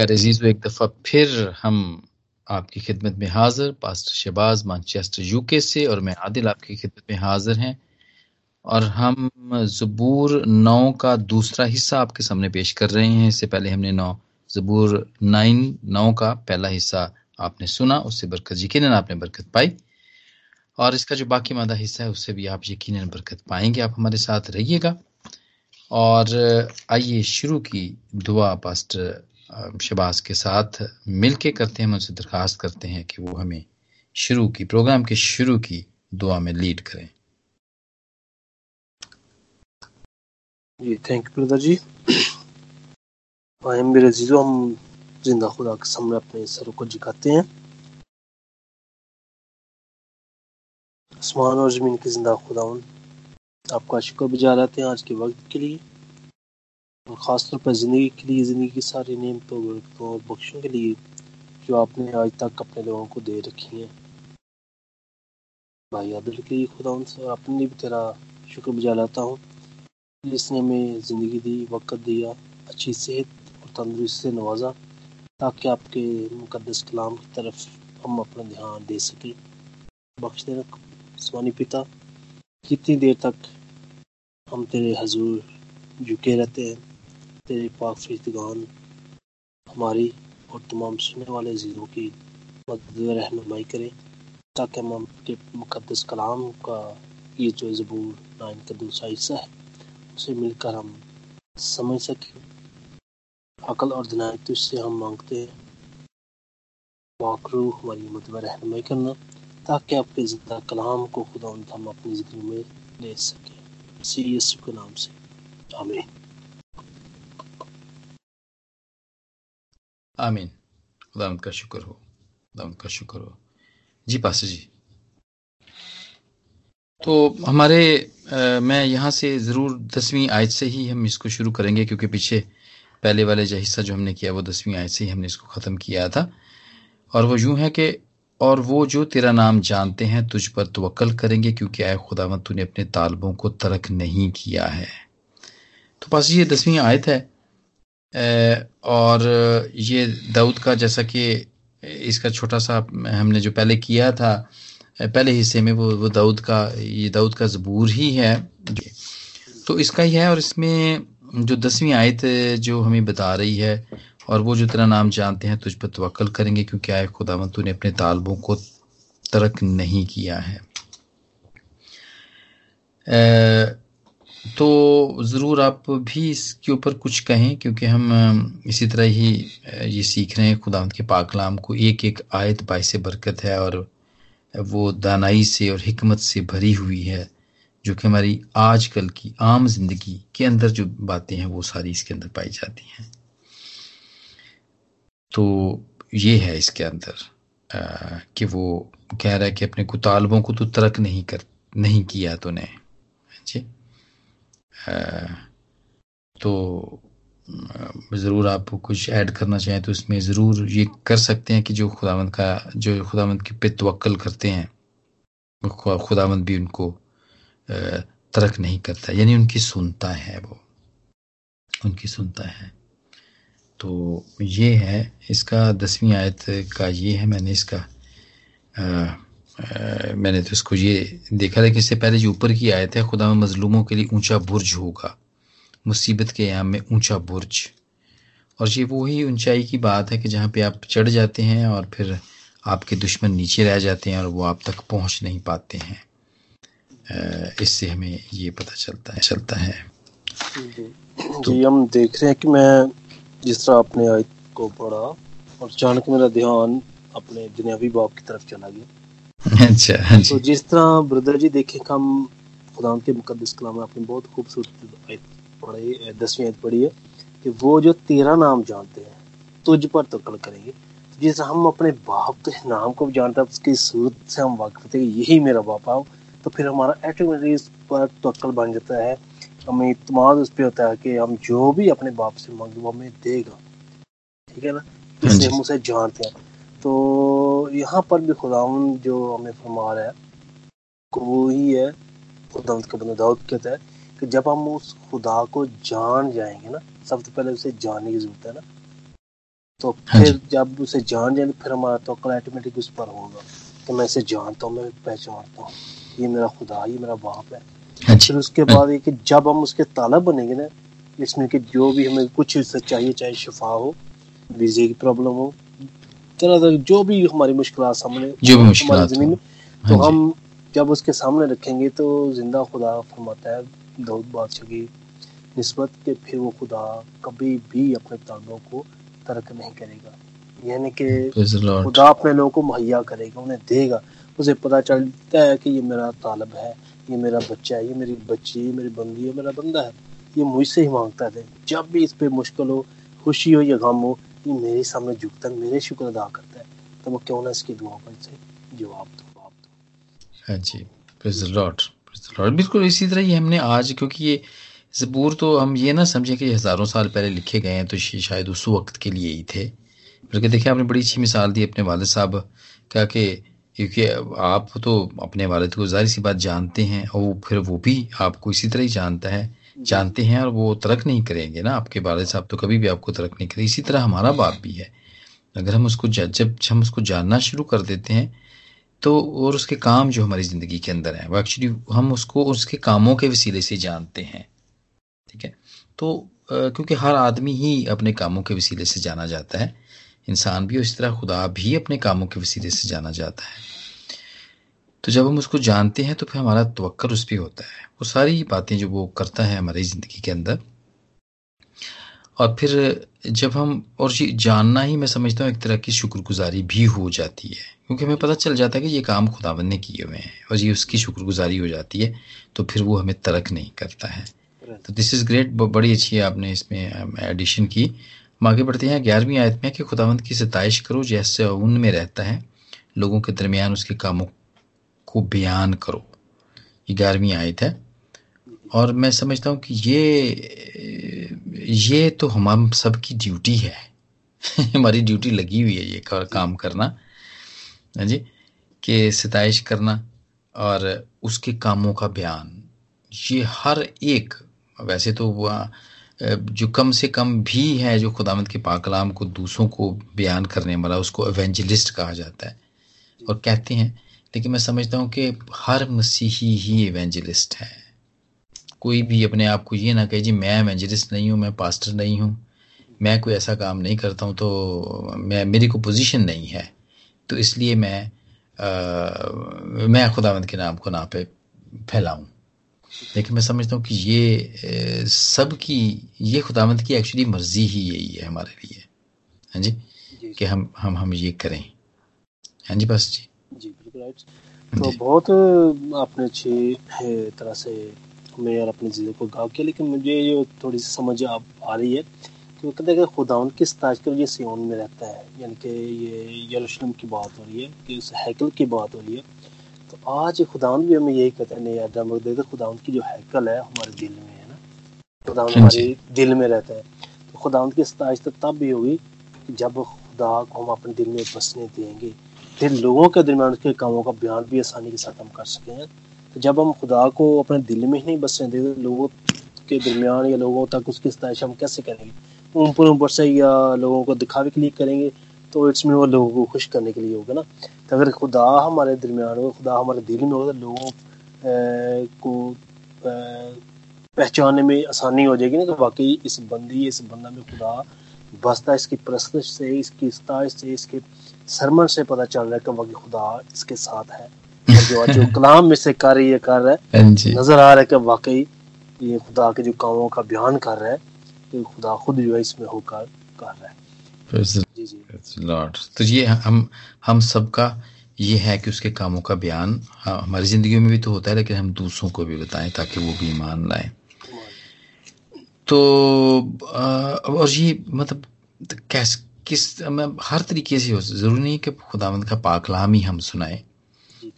अज़ीज़ एक दफ़ा फिर हम आपकी खिदमत में हाजिर, पास्टर शहबाज, मानचेस्टर यूके से, और मैं आदिल आपकी खिदमत में हाजिर हैं। और हम ज़बूर नौ का दूसरा हिस्सा आपके सामने पेश कर रहे हैं। इससे पहले हमने नौ, ज़बूर नाइन, नौ का पहला हिस्सा आपने सुना, उससे बरकत यकीन आपने बरकत पाई। और इसका जो बाकी मादा हिस्सा है, उससे भी आप यकीन बरकत पाएँगे। आप हमारे साथ रहिएगा। और आइए शुरू की दुआ, पास्टर शबाज के साथ मिलके करते हैं उनसे दरखास्त करते हैं कि वो हमें शुरू की, प्रोग्राम के शुरू की दुआ में लीड करें। जी थैंक यू ब्रदर जी। आए मेरे जीजो हम ज़िंदा खुदा के सामने अपने सरों को झुकाते हैं। आसमान और ज़मीन के ज़िंदा खुदा आपका शुक्र बजा लाते हैं आज के वक्त के लिए। और ख़ासतौर पर ज़िंदगी के लिए, ज़िंदगी की सारी नियमतों बरकतों और बख्शों के लिए जो आपने आज तक अपने लोगों को दे रखी हैं। भाई आदिल के लिए खुदा उनसे और अपने भी तेरा शुक्र बजा लाता हूँ जिसने हमें ज़िंदगी दी, वक्त दिया, अच्छी सेहत और तंदुरुस्ती से नवाजा, ताकि आपके मुकदस कलाम की तरफ़ हम अपना ध्यान दे सकें। बख्श देना स्वानी पिता कितनी देर तक हम तेरे हजूर झुके रहते हैं तेरे पाक फरीदगान हमारी और तमाम सुनने वाले जीरों की मदद रहनुमाई करें, ताकि हम आपके मुकदस कलाम का ये जो ज़बूर, नाइन का दूसरा हिस्सा है, उसे मिलकर हम समझ सकें। अकल और दिनायत तुझसे हम मांगते हैं। वाकरू हमारी मदद रहनुमाई करना, ताकि आपके ज़िंदा कलाम को खुदा हम अपनी ज़िंदगी में ले सकें। इसी यीशु के नाम से। आमीन। आमीन खुदा का शुक्र हो खुदा का शुक्र हो जी पास जी तो हमारे आ, मैं यहाँ से ज़रूर दसवीं आयत से ही हम इसको शुरू करेंगे क्योंकि पीछे पहले वाले जो हिस्सा जो हमने किया वो दसवीं आयत से ही हमने इसको ख़त्म किया था। और वो यूँ है कि और वो जो तेरा नाम जानते हैं तुझ पर तवक्ल करेंगे क्योंकि आए खुदावंत तूने अपने तालबों को तर्क नहीं किया है। तो पास ये दसवीं आयत है। और ये दाऊद का, जैसा कि इसका छोटा सा हमने जो पहले किया था, पहले हिस्से में वो वो दाऊद का, ये दाऊद का जबूर ही है। तो इसका ही है और इसमें जो दसवीं आयत जो हमें बता रही है, और वो जो तेरा नाम जानते हैं, तुझ पर तवक्ल करेंगे, क्योंकि आए खुदावन तूने अपने तालबों को तर्क नहीं किया है। तो ज़रूर आप भी इसके ऊपर कुछ कहें, क्योंकि हम इसी तरह ही ये सीख रहे हैं। खुदा के पाकलाम को एक एक आयत बायस बरकत है, और वो दानाई से और हिकमत से भरी हुई है, जो कि हमारी आजकल की आम ज़िंदगी के अंदर जो बातें हैं, वो सारी इसके अंदर पाई जाती हैं। तो ये है इसके अंदर कि वो कह रहा है कि अपने कुतालबों को तो तरक नहीं कर, नहीं किया तूने जी? तो ज़रूर आप कुछ ऐड करना चाहें तो इसमें ज़रूर ये कर सकते हैं कि जो खुदावंद का जो खुदावंद की पे तवक्ल करते हैं खुदावंद भी उनको तरक नहीं करता यानी उनकी सुनता है वो। उनकी सुनता है। तो ये है इसका दसवीं आयत का ये है मैंने इसका आ, मैंने तो इसको ये देखा था कि इससे पहले जो ऊपर की आयत है खुदा में मजलूमों के लिए ऊँचा बुर्ज होगा। मुसीबत के यहाँ में ऊँचा बुर्ज। और ये वही ऊंचाई की बात है कि जहाँ पे आप चढ़ जाते हैं और फिर आपके दुश्मन नीचे रह जाते हैं और वो आप तक पहुँच नहीं पाते हैं। इससे हमें ये पता चलता है चलता है। तो, जी हम देख रहे हैं कि मैं जिस तरह आपने आयत को पढ़ा और अचानक मेरा ध्यान अपने दुनियावी बाप की तरफ़ चला गया। अच्छा हाँ तो जिस तरह ब्रदर जी देखे हम खुदा के मुकदस कलाम आपने बहुत खूबसूरत पढ़ी दसवीं पढ़ी है कि वो जो तेरा नाम जानते हैं तुझ पर तकड़ करेंगे। जिस हम अपने बाप के नाम को भी जानते हैं उसकी सूरत से हम वाकिफ थे यही मेरा बाप आओ तो फिर हमारा ऑटोमेटिक इस पर तकड़ बन जाता है। हमें इतमाद उस पर होता है कि हम जो भी अपने बाप से मांगे वो हमें देगा। ठीक है ना? हाँ इसलिए हम उसे जानते हैं। तो यहाँ पर भी खुदावन जो हमें फरमा रहा है वो ही है खुदा का बंदा दाऊद कहता है कि जब हम उस खुदा को जान जाएँगे ना सबसे पहले उसे जानने की ज़रूरत है ना। तो हाँ फिर जब उसे जान जाएँगे फिर हमारा तो ऑटोमेटिक उस पर होगा कि मैं इसे जानता हूँ मैं पहचानता हूँ। ये मेरा खुदा ये मेरा बाप है। हाँ फिर उसके बाद ये कि जब हम उसके तालब बनेंगे ना इसमें कि जो भी हमें कुछ चाहिए चाहे शिफा हो वीजे की प्रॉब्लम हो तरह तरह जो भी हमारी मुश्किल सामने जो भी मुश्किलात ज़िंदगी हो। में तो हम जब उसके सामने रखेंगे तो ज़िंदा खुदा फरमाता है दाऊद बादशाह की निस्बत के फिर वो खुदा कभी भी अपने तालों को तर्क नहीं करेगा। यानी कि. खुदा अपने लोगों को मुहैया करेगा उन्हें देगा। उसे पता चलता है कि ये मेरा तालब है ये मेरा बच्चा है ये मेरी बच्ची है मेरी बंदी है मेरा बंदा है। ये मुझसे ही माँगता है। जब भी इस पे मुश्किल हो खुशी हो या गम हो ये मेरे सामने झुकता है मेरे शुक्र अदा करता है। तो वो क्यों ना इसकी दुआ पर से जवाब दो जवाब दो। हाँ जी लॉर्ड लॉर्ड बिल्कुल इसी तरह ही हमने आज, क्योंकि ये ज़बूर तो हम ये ना समझें कि हज़ारों साल पहले लिखे गए हैं तो शायद उस वक्त के लिए ही थे। बल्कि देखिए, आपने बड़ी अच्छी मिसाल दी अपने वालिद साहब क्या कि, क्योंकि आप तो अपने वालिद को ज़ाहिर सी बात जानते हैं, और फिर वो भी आपको इसी तरह ही जानता है। जानते हैं और वो तरक नहीं करेंगे ना आपके वालिद साहब तो कभी भी आपको तरक नहीं करेंगे। इसी तरह हमारा बाप भी है। अगर हम उसको जब, हम उसको जानना शुरू कर देते हैं तो और उसके काम जो हमारी ज़िंदगी के अंदर है, वो एक्चुअली हम उसको उसके कामों के वसीले से जानते हैं। ठीक है? तो क्योंकि हर आदमी ही अपने कामों के वसीले से जाना जाता है। इंसान भी और इस तरह खुदा भी अपने कामों के वसीले से जाना जाता है। तो जब हम उसको जानते हैं तो फिर हमारा तवक्कर उस पर होता है। वो सारी बातें जो वो करता है हमारी ज़िंदगी के अंदर। और फिर जब हम, और ये जानना ही मैं समझता हूँ, एक तरह की शुक्रगुजारी भी हो जाती है। क्योंकि हमें पता चल जाता है कि ये काम खुदावन ने किए हुए हैं, और ये उसकी शुक्रगुजारी हो जाती है तो फिर वो हमें तरक नहीं करता है। तो दिस इज़ ग्रेट बड़ी अच्छी आपने इसमें एडिशन की। हम आगे बढ़ते हैं, ग्यारहवीं आयत में कि खुदावंत की सताइश करो जैसे उनमें रहता है। लोगों के दरमियान उसके कामों को बयान करो। ये ग्यारहवीं आयत है। और मैं समझता हूँ कि ये ये तो हम सब की ड्यूटी है। हमारी ड्यूटी लगी हुई है ये काम करना। है जी? कि सताइश करना और उसके कामों का बयान। ये हर एक, वैसे तो वह जो कम से कम भी है जो खुदामद के पाकलाम को दूसरों को बयान करने वाला, उसको एवेंजलिस्ट कहा जाता है। और कहते हैं लेकिन मैं समझता हूँ कि हर मसीही ही एवेंजलिस्ट है। कोई भी अपने आप को ये ना कहे जी मैं एवेंजलिस्ट नहीं हूँ मैं पास्टर नहीं हूँ मैं कोई ऐसा काम नहीं करता हूँ तो मैं मेरी को पोजीशन नहीं है। तो इसलिए मैं आ, मैं खुदावंद के नाम को ना पे फैलाऊं। लेकिन मैं समझता हूँ कि ये सब की ये खुदावंद की एक्चुअली मर्ज़ी ही यही है हमारे लिए। हाँ जी? जी कि हम हम हम ये करें। हाँ जी बस जी? जी बिल्कुल राइट तो बहुत आपने अच्छी तरह से हमें यार अपनी चीज़ों को गाँव किया लेकिन मुझे ये थोड़ी सी समझ आ, आ रही है कि वो कहते हैं कि खुदावन किस ताज की वजह सियोन में रहता है। यानी कि ये यरूशलेम की बात हो रही है कि उस हैकल की बात हो रही है। तो आज खुदावन भी हमें यही कहते हैं नहीं याद देते खुदावन की जो हैकल है हमारे दिल में है ना खुदावन हाँ हमारे दिल में रहता है। तो खुदावन की ताज तो तब भी होगी जब खुदा को हम अपने दिल में बसने देंगे। फिर लोगों के दरमियान उसके कामों का बयान भी आसानी के साथ हम कर सकें तो जब हम खुदा को अपने दिल में ही नहीं बसने तो लोगों के दरमियान या लोगों तक उसकी सताइश हम कैसे करेंगे? ऊपर ऊपर से या लोगों को दिखावे के लिए करेंगे तो इट्स में वो लोगों को खुश करने के लिए होगा ना। तो अगर खुदा हमारे दरमियान हो खुदा हमारे दिल में होगा तो लोगों को पहचानने में आसानी हो जाएगी ना कि वाकई इस बंदी, इस बंदा में खुदा बसता है, इसकी प्रस्तश से, इसकी सताइश से, इसके सरमन से पता चल रहा है कि वाकई खुदा इसके साथ है। और जो जो कलाम में से कर ये कर रहा है हाँ नज़र आ रहा है कि वाकई ये खुदा के जो कामों का बयान कर रहा है कि खुदा खुद जो है इसमें होकर कर रहा है। जी जी। लॉर्ड तो ये हम हम सबका ये है कि उसके कामों का बयान हाँ, हमारी ज़िंदगी में भी तो होता है लेकिन हम दूसरों को भी बताएँ ताकि वो भी ईमान लाएँ। तो और ये मतलब कैस किस, मैं हर तरीके से हो ज़रूरी नहीं कि खुदावंद का पाकलाम ही हम सुनाएँ।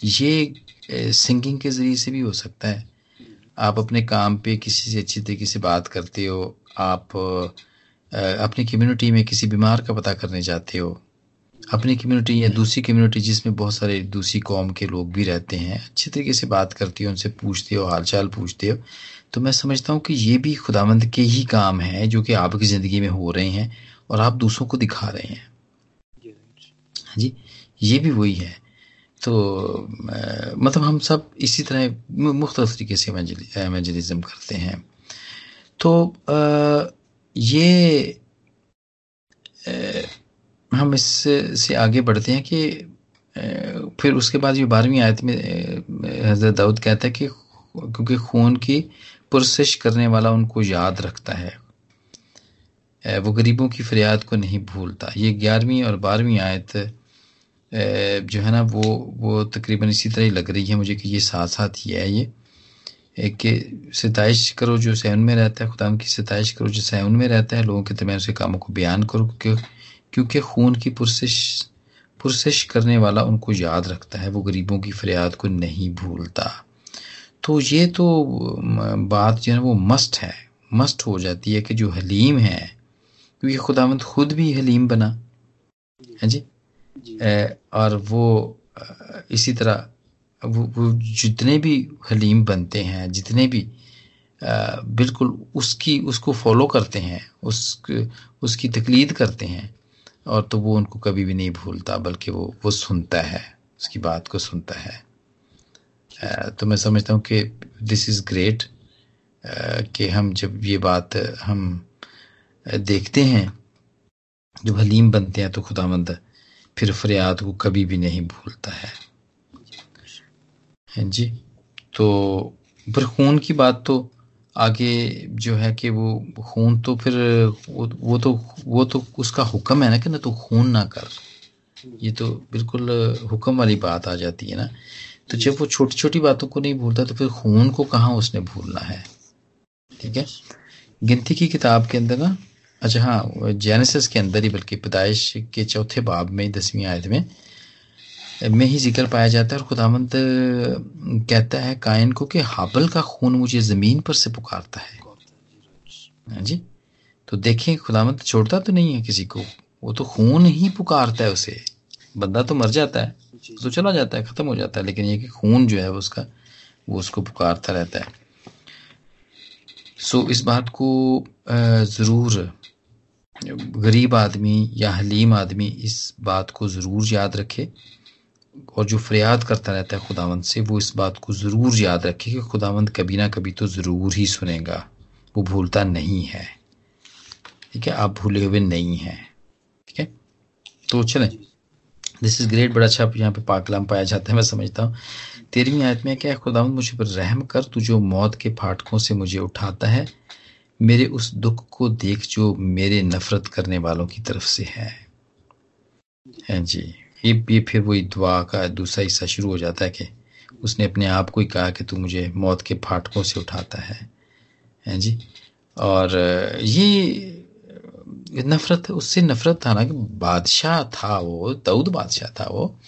ये सिंगिंग के ज़रिए से भी हो सकता है। आप अपने काम पे किसी से अच्छी तरीके से बात करते हो, आप अपनी कम्युनिटी में किसी बीमार का पता करने जाते हो, अपनी कम्युनिटी या दूसरी कम्युनिटी जिसमें बहुत सारे दूसरी कौम के लोग भी रहते हैं, अच्छे तरीके से बात करती हो, उनसे पूछते हो, हालचाल पूछते हो तो मैं समझता हूँ कि ये भी खुदावंद के ही काम हैं, जो कि आपकी ज़िंदगी में हो रहे हैं और आप दूसरों को दिखा रहे हैं। हाँ जी ये भी वही है। तो मतलब हम सब इसी तरह मुख्त तरीके से एवेंजलिज्म करते हैं। तो आ, ये आ, हम इससे से आगे बढ़ते हैं कि फिर उसके बाद ये बारहवीं आयत में हज़रत दाऊद कहता है कि क्योंकि खून की पुरसिश करने वाला उनको याद रखता है। वो गरीबों की फरियाद को नहीं भूलता। ये ग्यारहवीं और बारहवीं आयत जो है ना, वो वो तकरीबन इसी तरह ही लग रही है मुझे कि ये साथ साथ ही है ये। एक के सताइश करो जो सैन में रहता है खुदाम की सताइश करो जो सैन में रहता है, लोगों के दरमियान से कामों को बयान करो, क्योंकि खून की पुरसिश पुरसिश करने वाला उनको याद रखता है, वो गरीबों की फरियाद को नहीं भूलता। तो ये तो बात जो है वो मस्ट है। मस्ट हो जाती है कि जो हलीम है क्योंकि खुदावंद खुद भी हलीम बना। है जी, जी। और वो इसी तरह वो, वो जितने भी हलीम बनते हैं जितने भी आ, बिल्कुल उसकी उसको फॉलो करते हैं उस उसकी तकलीद करते हैं और तो वो उनको कभी भी नहीं भूलता बल्कि वो वो सुनता है उसकी बात को सुनता है। आ, तो मैं समझता हूँ कि दिस इज़ ग्रेट कि हम जब ये बात हम देखते हैं। जब हलीम बनते हैं तो खुदामंद फिर फरियाद को कभी भी नहीं भूलता है जी? तो फिर खून की बात तो आगे जो है कि वो खून तो फिर वो, वो तो वो तो उसका हुक्म है ना कि ना तो खून ना कर। ये तो बिल्कुल हुक्म वाली बात आ जाती है ना। तो जब वो छोटी छोटी बातों को नहीं भूलता तो फिर खून को कहाँ उसने भूलना है? ठीक है? गिनती की किताब के अंदर ना अच्छा हाँ जेनेसिस के अंदर ही बल्कि पैदाइश के चौथे बाब में, दसवीं आयत में में ही ज़िक्र पाया जाता है और खुदामंद कहता है कायन को कि हाबल का खून मुझे ज़मीन पर से पुकारता है। हाँ जी? तो देखें खुदामंद छोड़ता तो नहीं है किसी को, वो तो खून ही पुकारता है उसे। बंदा तो मर जाता है तो चला जाता है, खत्म हो जाता है, लेकिन ये कि खून जो है उसका, वो उसको पुकारता रहता है। सो इस बात को ज़रूर गरीब आदमी या हलीम आदमी इस बात को ज़रूर याद रखे और जो फरियाद करता रहता है खुदावंद से, वो इस बात को ज़रूर याद रखे कि खुदावंद कभी ना कभी तो ज़रूर ही सुनेगा। वो भूलता नहीं है। ठीक है? आप भूले हुए नहीं हैं। ठीक है? तो चलें। दिस इज़ ग्रेट बड़ा अच्छा यहाँ पे पाकलाम पाया जाता है, मैं समझता हूँ। तेरहवीं आयत में क्या खुदावंद मुझे पर रहम कर, तू जो मौत के फाटकों से मुझे उठाता है मेरे उस दुख को देख जो मेरे नफरत करने वालों की तरफ़ से है। जी। ये ये फिर वही दुआ का दूसरा हिस्सा शुरू हो जाता है कि उसने अपने आप को ही कहा कि तू मुझे मौत के फाटकों से उठाता है। हैं जी। और ये नफरत उससे नफरत था ना कि बादशाह था वो दाऊद बादशाह था वो।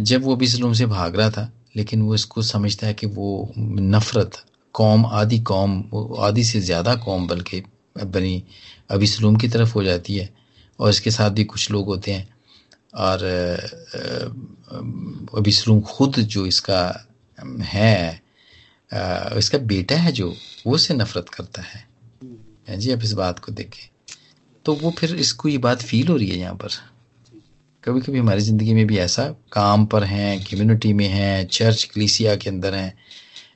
जब वो अबिसलूम से भाग रहा था लेकिन वो इसको समझता है कि वो नफरत कौम आदि कौम आदि से ज़्यादा कौम बल्कि बनी अबिसलूम की तरफ़ हो जाती है और इसके साथ भी कुछ लोग होते हैं। और अभी सलूम खुद जो इसका है इसका बेटा है जो वो से नफरत करता है। जी आप इस बात को देखें। तो वो फिर इसको ये बात फील हो रही है यहाँ पर। कभी कभी हमारी ज़िंदगी में भी ऐसा काम पर हैं कम्युनिटी में हैं चर्च कलीसिया के अंदर हैं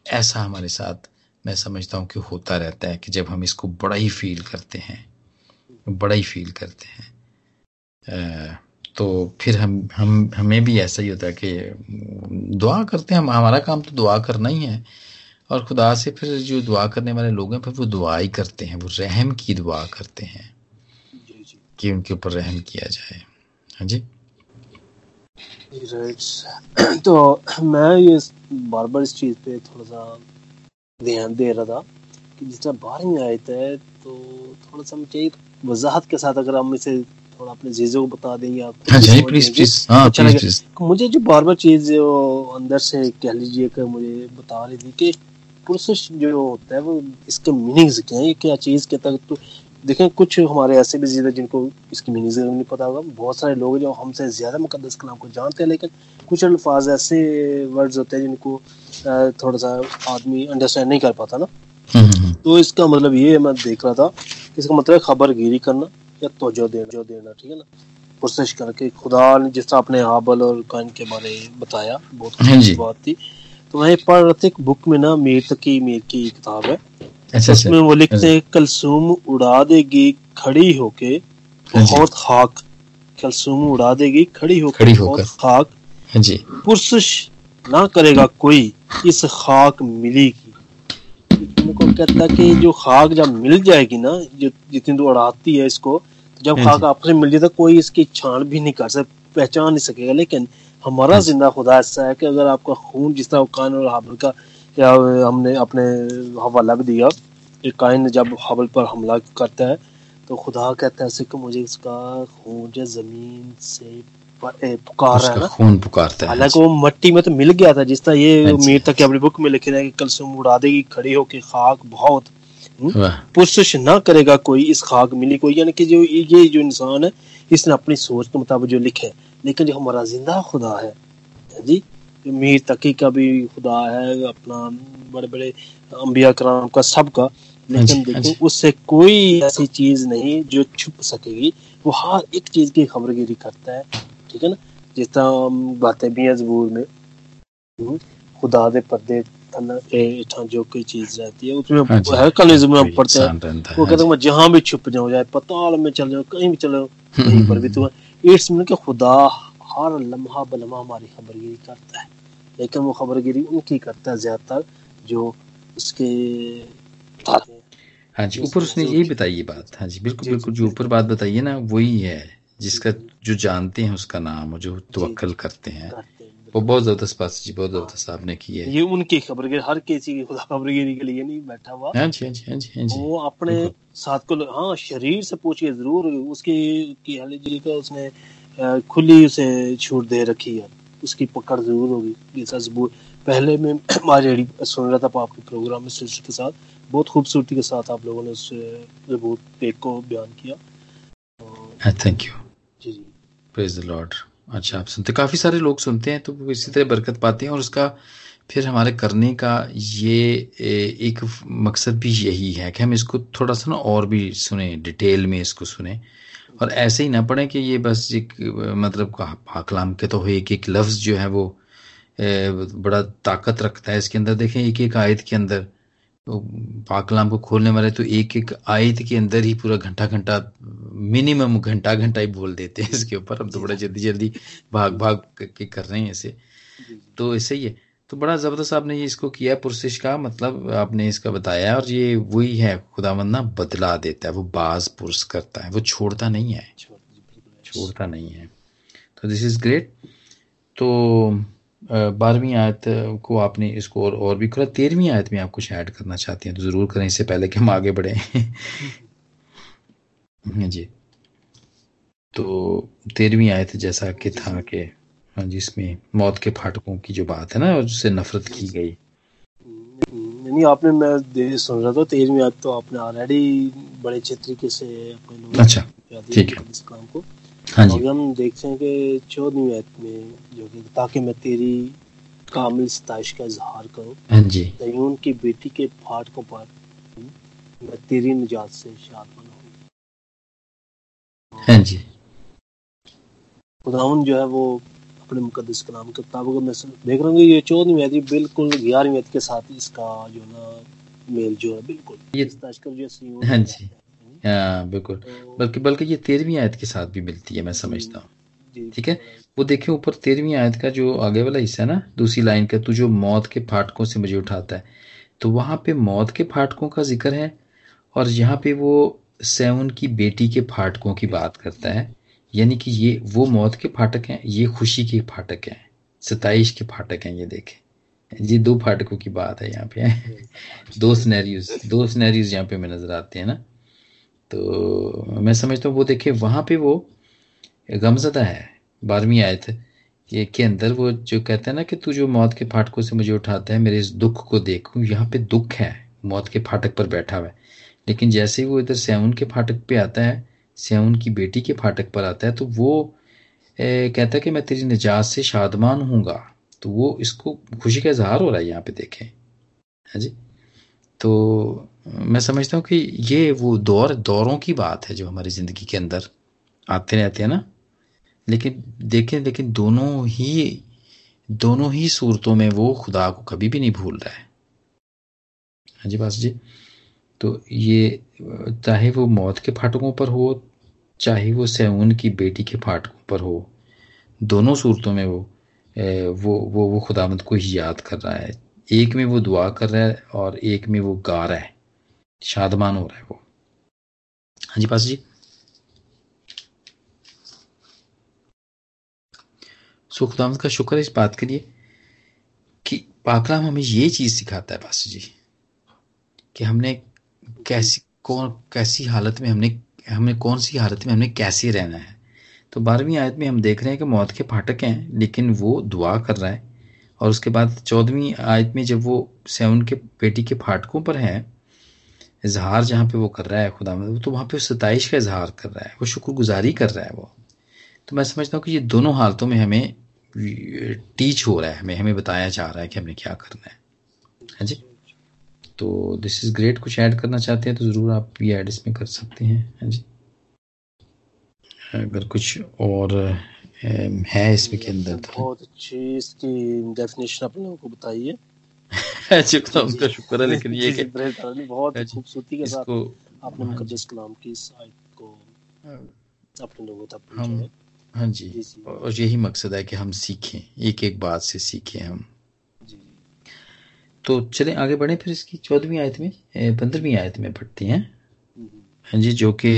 ऐसा हमारे साथ मैं समझता हूँ कि होता रहता है कि जब हम इसको बड़ा ही फील करते हैं बड़ा ही फील करते हैं तो फिर हम हम हमें भी ऐसा ही होता है कि दुआ करते हैं हम हमारा काम तो दुआ करना ही है। और खुदा से फिर जो दुआ करने वाले लोग हैं फिर वो दुआ ही करते हैं वो रहम की दुआ करते हैं कि उनके ऊपर रहम किया जाए। हाँ जी? तो मैं ये बार बार इस चीज़ पे थोड़ा सा ध्यान दे रहा था कि जिस तरह बारहवीं आयत है तो थोड़ा सा मुझे वजाहत के साथ अगर हम इसे थोड़ा अपने जीजों को बता देंगे आप हाँ जी प्लीज़ प्लीज़ हाँ अच्छा प्लीज़ प्लीज़ मुझे जो बार बार चीज़ अंदर से कह लीजिए कि मुझे बता रही थी कि प्रोसेस जो होता है वो इसके मीनिंग्स क्या है क्या चीज़ के तक तो देखें कुछ हमारे ऐसे भी जीते जिनको इसकी मीनिंग नहीं पता होगा। बहुत सारे लोग हैं जो हमसे ज़्यादा मुकदस कलाम को जानते हैं लेकिन कुछ अल्फाज ऐसे वर्ड्स होते हैं जिनको थोड़ा सा आदमी अंडरस्टैंड नहीं कर पाता ना। हम्म, हम्म, हम्म। तो इसका मतलब ये मैं देख रहा था इसका मतलब खबर गिरी करना या तोजो देना जो देना ठीक है ना? कोशिश करके खुदा ने जिस आपने हाबल और कान के बारे में बताया बहुत हाँ बात थी। तो वहीं पढ़ रहे थे बुक में ना मीर तकी मीर की किताब है। अच्छा उसमें अच्छा। वो लिखते हैं कलसूम उड़ा देगी खड़ी होके हाँ बहुत खाक। कलसूम उड़ा देगी खड़ी होके खड़ी बहुत होकर। खाक। हाँ जी। पुरसश ना करेगा कोई इस खाक मिलेगी। उनको कहता कि जो खाक जब मिल जाएगी ना जो जितनी तो उड़ाती है इसको तो जब हाँ खाक। आपस में मिल जाए तो कोई इसकी छान भी नहीं कर सकता पहचान नहीं सकेगा। लेकिन हमारा हाँ ज़िंदा खुदा ऐसा है कि अगर आपका खून जिस तरह कान और हाबल का या हमने अपने हवाला भी दिया कि काइन जब हबल पर हमला करता है तो खुदा कहता है ऐसे कि मुझे इसका खून जो ज़मीन से पुकार रहा है ना। खून पुकारता है। हालाँकि वो मट्टी में तो मिल गया था जिस तरह हाँ ये। मीर तक अपनी बुक में लिखे रहे कि कलसुम उड़ा देगी खड़ी होके खाक बहुत वाह। पुरसश ना करेगा कोई इस खाक मिली कोई। यानी कि जो ये जो इंसान है इसने अपनी सोच के मुताबिक जो लिखे लेकिन जो हमारा ज़िंदा खुदा है जी जो मीर तकी का भी खुदा है अपना बड़े बड़े अम्बिया कराम का सबका। जी, लेकिन हाँ देखो उससे कोई ऐसी चीज़ नहीं जो छुप सकेगी। वो हर एक चीज़ की खबरगिरी करता है ठीक है ना? जिस तरह बातें भी हैं जबूर में खुदा दे पर्दे जो कोई चीज़ रहती है उसमें हाँ जी। कल में हम पढ़ते हैं। है, वो हाँ कहते हैं जहाँ भी छुप जाऊँ चाहे पताल में चल जाओ कहीं भी चले कहीं पर भी तो इट्स मीन कि खुदा हर लम्हा बलम्हा हमारी खबरगिरी करता है। लेकिन वो खबरगिरी उनकी करता है ज़्यादातर जो उसके हाँ। जी ऊपर उसने यही बताई ये बात। हाँ जी बिल्कुल बिल्कुल जो ऊपर बात बताई है ना वही है जिसका जो जानते हैं उसका नाम और जो तवक्कल करते हैं। वो बहुत ज़बरदस्त बात जी बहुत ज़बरदस्त आपने की है। ये उनकी खबरगिरी हर किसी की खुदा खबरगिरी के लिए नहीं बैठा हुआ। हाँ जी हाँ जी हाँ जी हाँ जी वो अपने साथ को हाँ शरीर से पूछिए ज़रूर। उसकी की का उसने खुली उसे छूट दे रखी है। उसकी पकड़ ज़रूर होगी। जैसा सबूत पहले में हमारी रेडी सुन रहा था आपके प्रोग्राम में सिलसिले के साथ। बहुत खूबसूरती के साथ आप लोगों ने उस सबूत एक को बयान किया। हाँ थैंक यू जी जी। प्रेज द लॉर्ड अच्छा आप सुनते काफ़ी सारे लोग सुनते हैं तो वो इसी तरह बरकत पाते हैं और उसका फिर हमारे करने का ये एक मकसद भी यही है कि हम इसको थोड़ा सा ना और भी सुने डिटेल में इसको सुने। और ऐसे ही ना पढ़े कि ये बस एक मतलब पाकलाम के तो एक एक लफ्ज जो है वो बड़ा ताकत रखता है इसके अंदर। देखें एक एक आयत के अंदर तो पाकलाम को खोलने वाले तो एक एक आयत के अंदर ही पूरा घंटा घंटा मिनिमम घंटा घंटा ही बोल देते हैं इसके ऊपर। हम तो बड़ा जल्दी जल्दी भाग भाग के कर रहे हैं इसे तो ऐसे ही है। तो बड़ा ज़बरदस्त आपने ये इसको किया पुरसिश का मतलब आपने इसका बताया और ये वही है खुदावंद ना बदला देता है वो बाज पुरुष करता है वो छोड़ता नहीं है। छोड़ता नहीं है। तो दिस इज़ ग्रेट तो बारहवीं आयत को आपने इसको और, और भी खोला तेरहवीं आयत में आप कुछ ऐड करना चाहते हैं तो ज़रूर करें इससे पहले कि हम आगे बढ़े। हाँ जी। तो तेरहवीं आयत जैसा कि था कि हाँ जी इसमें मौत के फाटकों की जो बात है ना उससे नफरत की गई। नहीं आपने मैं दे सुन रहा था तेरहवीं आज तो आपने ऑलरेडी बड़े अच्छे तरीके से अपने लोगों अच्छा, ठीक है। इस काम को। हाँ जी। हम देखते हैं कि चौदहवीं आयत में जो कि ताकि मैं तेरी कामिल सताइश का इजहार करूँ हाँ जी। तयून की बेटी के फाटकों पर मैं तेरी निजात से शाद बनाऊँ हाँ जी। खुदावन जो है वो अपने मुकदस कलाम के किताबों को मैं देख रहा हूँ ये चौदहवीं आयत बिल्कुल ग्यारहवीं आयत के साथ इसका जो ना मेल जो है बिल्कुल। ये- जो हाँ जी। हाँ बिल्कुल। तो- बल्कि बल्कि ये तेरहवीं आयत के साथ भी मिलती है मैं समझता हूँ। ठीक है? वो देखिए ऊपर तेरहवीं आयत का जो आगे वाला हिस्सा है ना दूसरी लाइन का तू जो मौत के फाटकों से मुझे उठाता है। तो वहाँ पे मौत के फाटकों का ज़िक्र है और यहाँ पे वो सेवन की बेटी के फाटकों की बात करता है। यानी कि ये, वो मौत के फाटक हैं, ये खुशी के फाटक हैं, सताइश के फाटक हैं, ये देखें। ये दो फाटकों की बात है यहाँ पे। दो स्नैरियोज दो स्नैरियोज यहाँ पे में नज़र आते हैं ना। तो मैं समझता हूँ, वो देखे, वहाँ पे वो गमजदा है। बारहवीं आयत ये के अंदर वो जो कहते हैं ना कि तू जो मौत के फाटकों से मुझे उठाता है, मेरे इस दुख को देखूँ, यहाँ पे दुख है। मौत के फाटक पर बैठा हुआ है। लेकिन जैसे ही वो इधर सेवन के फाटक पे आता है सेवन की बेटी के फाटक पर आता है तो वो ए, कहता है कि मैं तेरी निजात से शादमान हूँगा। तो वो इसको खुशी का इजहार हो रहा है यहाँ पे देखें। है जी? तो मैं समझता हूँ कि ये वो दौर दौरों की बात है जो हमारी ज़िंदगी के अंदर आते रहते हैं ना। लेकिन देखें लेकिन दोनों ही दोनों ही सूरतों में वो खुदा को कभी भी नहीं भूल रहा है। हाँ जी बास जी? तो ये चाहे वो मौत के फाटकों पर हो चाहे वो सैन की बेटी के फाटकों पर हो, दोनों सूरतों में वो वो वो वो खुदामंद को ही याद कर रहा है। एक में वो दुआ कर रहा है और एक में वो गा रहा है। शादमान हो रहा है वो। हाँ जी पास जी। सो खुदामंद का शुक्र है इस बात के लिए कि पाकलाम हमें ये चीज़ सिखाता है पास जी, कि हमने कैसी, कौन, कैसी हालत में हमने हमने कौन सी हालत में, हमें कैसे रहना है? तो बारहवीं आयत में हम देख रहे हैं कि मौत के फाटक हैं, लेकिन वो दुआ कर रहा है। और उसके बाद चौदहवीं आयत में जब वो सेवन के बेटी के फाटकों पर है, इजहार जहाँ पे वो कर रहा है, खुदा तो वहाँ पे सताइश का इजहार कर रहा है, वो शुक्रगुजारी कर रहा है वो। तो मैं समझता हूँ कि ये दोनों हालतों में हमें टीच हो रहा है हमें हमें बताया जा रहा है कि हमें क्या करना है। हाँ जी? तो दिस इज़ ग्रेट कुछ ऐड करना चाहते हैं तो ज़रूर आप ये ऐड इसमें कर सकते हैं। हाँ जी। अगर कुछ और है इसमें के अंदर तो? बहुत अच्छी इसकी डेफिनेशन आपने लोगों को बताई है उनका शुक्र है लेकिन ये कि बहुत खूबसूरती के साथ आपने हाँ मुकद्दस कलाम की इस आयत को अपने लोगों तक हम हाँ जी। और यही मकसद है कि हम सीखें एक एक बात से सीखें हम। तो चलें, आगे बढ़े फिर इसकी चौदहवीं आयत में पंद्रहवीं आयत में पढ़ते हैं। हाँ जी, जो कि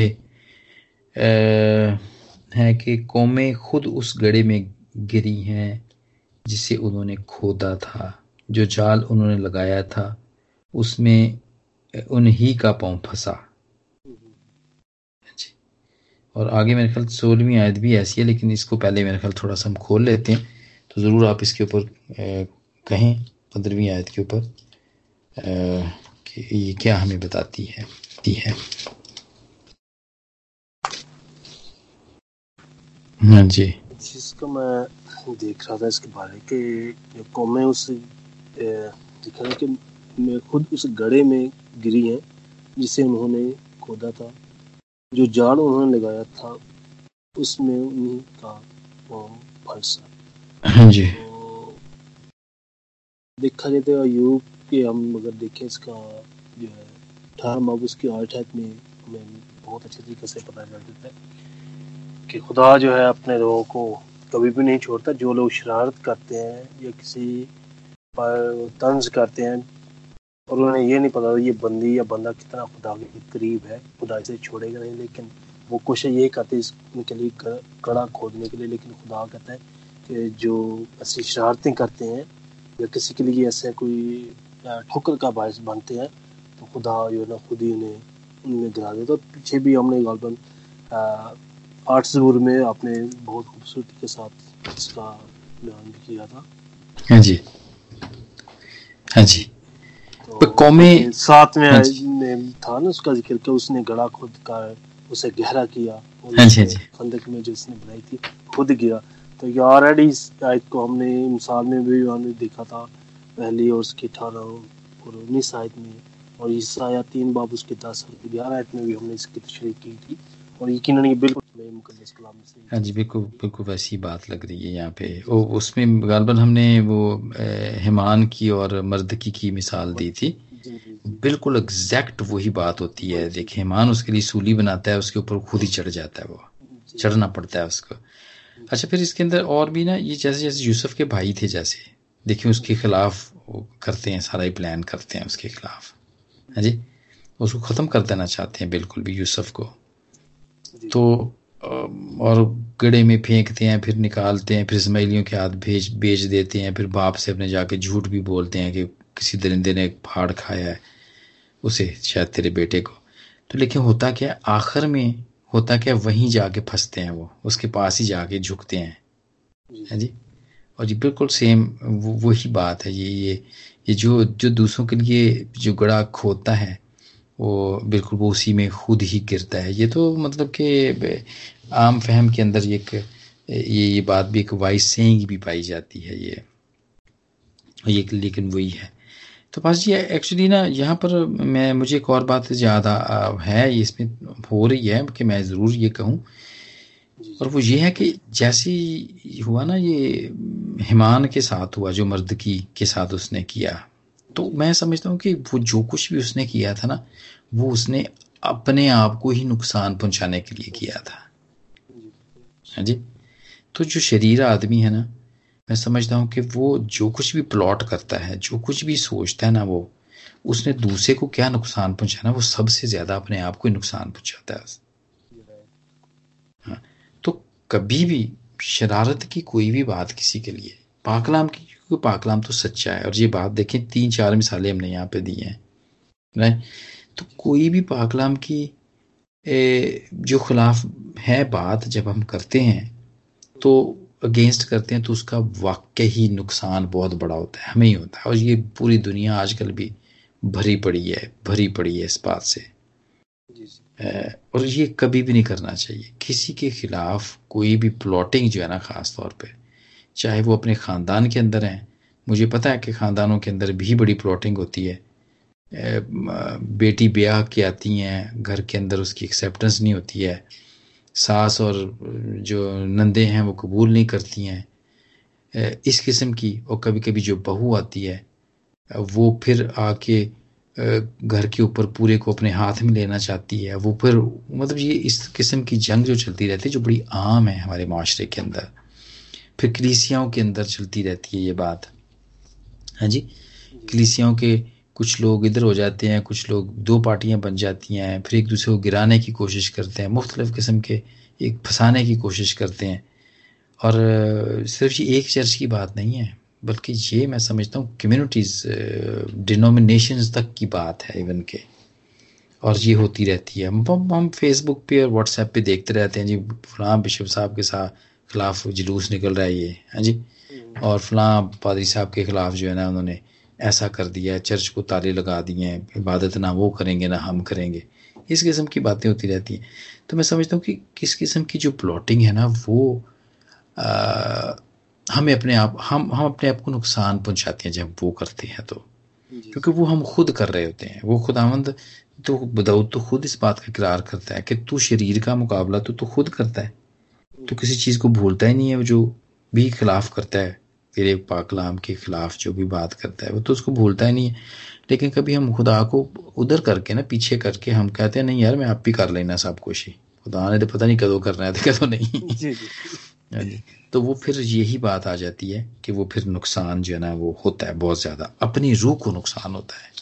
है कि कौमें खुद उस गड़े में गिरी हैं जिसे उन्होंने खोदा था, जो जाल उन्होंने लगाया था, उसमें उन्हीं का पाँव फंसा। हाँ और आगे मेरे ख्याल सोलहवीं आयत भी ऐसी है, लेकिन इसको पहले मेरे ख्याल थोड़ा सा हम खोल लेते हैं तो ज़रूर आप इसके ऊपर कहें। पंद्रहवीं आयत के ऊपर ये क्या हमें बताती है दी है। हाँ जी। जिसको मैं देख रहा था इसके बारे कि कौमें उस दिख रहा कि मैं खुद उस गड़े में गिरी है जिसे उन्होंने खोदा था। जो जाल उन्होंने लगाया था उसमें उन्हीं का फंसा। हाँ जी। तो देखा जाए तो अयूब के हम अगर देखें इसका जो है अठारह अब उसकी है में हमें बहुत अच्छे तरीके से पता चल जाता है कि खुदा जो है अपने लोगों को कभी भी नहीं छोड़ता। जो लोग शरारत करते हैं या किसी पर तंज करते हैं, और उन्हें ये नहीं पता ये बंदी या बंदा कितना खुदा के करीब है, खुदा इसे छोड़ेगा नहीं, लेकिन वो कोशिश ये करते इसके लिए कड़ा खोदने के लिए, लेकिन खुदा कहता है कि जो ऐसी शरारतें करते हैं या किसी के लिए ऐसे कोई ठोकर का बायस बनते हैं तो खुदा जो ना खुद ही उन्हें उनमें गिरा देता तो पीछे भी हमने गालबन आठ ज़रूर में आपने बहुत खूबसूरती के साथ इसका बयान भी किया था। हाँ जी। हाँ जी। तो कौमी साथ में, हाँ था ना उसका ज़िक्र किया उसने गड़ा खुद का उसे गहरा किया और हाँ जी, हाँ जी. खंदक में जो उसने बनाई थी खुद गिरा। तो ये ऑलरेडी इस आयत को हमने मिसाल में भी हमने देखा था पहली और उसकी अठारह और उन्नीस आयत में और आयत तीन बाब उसके दस और ग्यारह आयत में भी हमने इसकी तशरी की थी और यकीन ये बिल्कुल हाँ जी बिल्कुल बिल्कुल वैसी बात लग रही है यहाँ पे। वो उसमें गालबन हमने वो हिमान की और मर्दकी की मिसाल दी थी। बिल्कुल एग्जैक्ट वही बात होती है। देखिए हिमान उसके लिए सूली बनाता है उसके ऊपर खुद ही चढ़ जाता है वो। चढ़ना पड़ता है उसको। अच्छा फिर इसके अंदर और भी ना ये जैसे जैसे यूसुफ के भाई थे जैसे देखिए उसके खिलाफ करते हैं सारा ही प्लान करते हैं उसके खिलाफ। है हाँ जी? उसको ख़त्म कर देना चाहते हैं बिल्कुल भी यूसुफ को। तो और गड़े में फेंकते हैं फिर निकालते हैं फिर इसमाइलियों के हाथ भेज बेच देते हैं फिर बाप से अपने जाके झूठ भी बोलते हैं कि किसी दरिंदे ने फाड़ खाया है उसे शायद तेरे बेटे को। तो लेकिन होता क्या आखिर में होता क्या वहीं जाके फंसते हैं वो उसके पास ही जाके झुकते हैं। है जी? और जी बिल्कुल सेम वो वही बात है ये ये ये जो जो दूसरों के लिए जो गड़ा खोदता है वो बिल्कुल वो उसी में खुद ही गिरता है। ये तो मतलब कि आम फहम के अंदर एक ये ये बात भी एक वाइस सेइंग भी पाई जाती है ये। ये लेकिन वही है। तो पास जी एक्चुअली ना यहाँ पर मैं, मुझे एक और बात ज़्यादा है इसमें हो रही है कि मैं ज़रूर ये कहूँ। और वो ये है कि जैसे हुआ ना ये हिमान के साथ हुआ, जो मर्द की, के साथ उसने किया तो मैं समझता हूँ कि वो जो कुछ भी उसने किया था ना, वो उसने अपने आप को ही नुकसान पहुँचाने के लिए किया था। हाँ जी? तो जो शरीर आदमी है ना मैं समझता हूँ कि वो जो कुछ भी प्लॉट करता है जो कुछ भी सोचता है ना वो उसने दूसरे को क्या नुकसान पहुंचाना वो सबसे ज़्यादा अपने आप को ही नुकसान पहुंचाता है। हाँ तो कभी भी शरारत की कोई भी बात किसी के लिए पाकलाम की क्योंकि पाकलाम तो सच्चा है और ये बात देखें तीन चार मिसालें हमने यहाँ पे दी हैं राइट तो कोई भी पाकलाम की ए, जो खिलाफ है बात जब हम करते हैं तो अगेंस्ट करते हैं तो उसका वाक्य ही नुकसान बहुत बड़ा होता है हमें ही होता है। और ये पूरी दुनिया आजकल भी भरी पड़ी है भरी पड़ी है इस बात से। और ये कभी भी नहीं करना चाहिए। किसी के खिलाफ कोई भी प्लॉटिंग जो है ना ख़ास तौर पे चाहे वो अपने ख़ानदान के अंदर हैं मुझे पता है कि ख़ानदानों के अंदर भी बड़ी प्लॉटिंग होती है। बेटी ब्याह की आती हैं घर के अंदर उसकी एक्सेप्टेंस नहीं होती है। सास और जो नंदे हैं वो कबूल नहीं करती हैं। इस किस्म की और कभी कभी जो बहू आती है, वो फिर आके घर के ऊपर पूरे को अपने हाथ में लेना चाहती है। वो फिर मतलब ये इस किस्म की जंग जो चलती रहती है, जो बड़ी आम है हमारे माशरे के अंदर, फिर कलीसियाओं के अंदर चलती रहती है ये बात। हाँ जी? कलीसियाओं के कुछ लोग इधर हो जाते हैं कुछ लोग दो पार्टियाँ बन जाती हैं फिर एक दूसरे को गिराने की कोशिश करते हैं मुख्तलिफ़ किस्म के एक फंसाने की कोशिश करते हैं। और सिर्फ़ ये एक चर्च की बात नहीं है बल्कि ये मैं समझता हूँ कम्युनिटीज़ डिनोमिनेशन तक की बात है इवन के। और ये होती रहती है। हम हम फेसबुक पे और व्हाट्सएप पे देखते रहते हैं जी फलां बिशप साहब के साथ खिलाफ जुलूस निकल रहा है ये हाँ जी? हम्म। और फलां पादरी साहब के खिलाफ जो है ना उन्होंने ऐसा कर दिया चर्च को ताले लगा दिए हैं इबादत ना वो करेंगे ना हम करेंगे। इस किस्म की बातें होती रहती हैं। तो मैं समझता हूँ कि किस किस्म की जो प्लॉटिंग है ना वो आ, हमें अपने आप हम हम अपने आप को नुकसान पहुंचाते हैं जब वो करते हैं तो। क्योंकि वो हम खुद कर रहे होते हैं। वो खुदावंद तो बदाऊद तो खुद इस बात का इकरार करता है कि तू शरीर का मुकाबला तो तू खुद करता है। तो किसी चीज़ को भूलता ही नहीं है जो भी खिलाफ करता है। तेरे पाकलाम के खिलाफ जो भी बात करता है वो तो उसको भूलता ही नहीं है। लेकिन कभी हम खुदा को उधर करके ना पीछे करके हम कहते हैं नहीं यार मैं आप भी कर लेना सब कुछ ही। खुदा ने तो पता नहीं कदों करना थे कदों नहीं जी जी। हाँ तो वो फिर यही बात आ जाती है कि वो फिर नुकसान जो है ना वो होता है बहुत ज़्यादा। अपनी रूह को नुकसान होता है।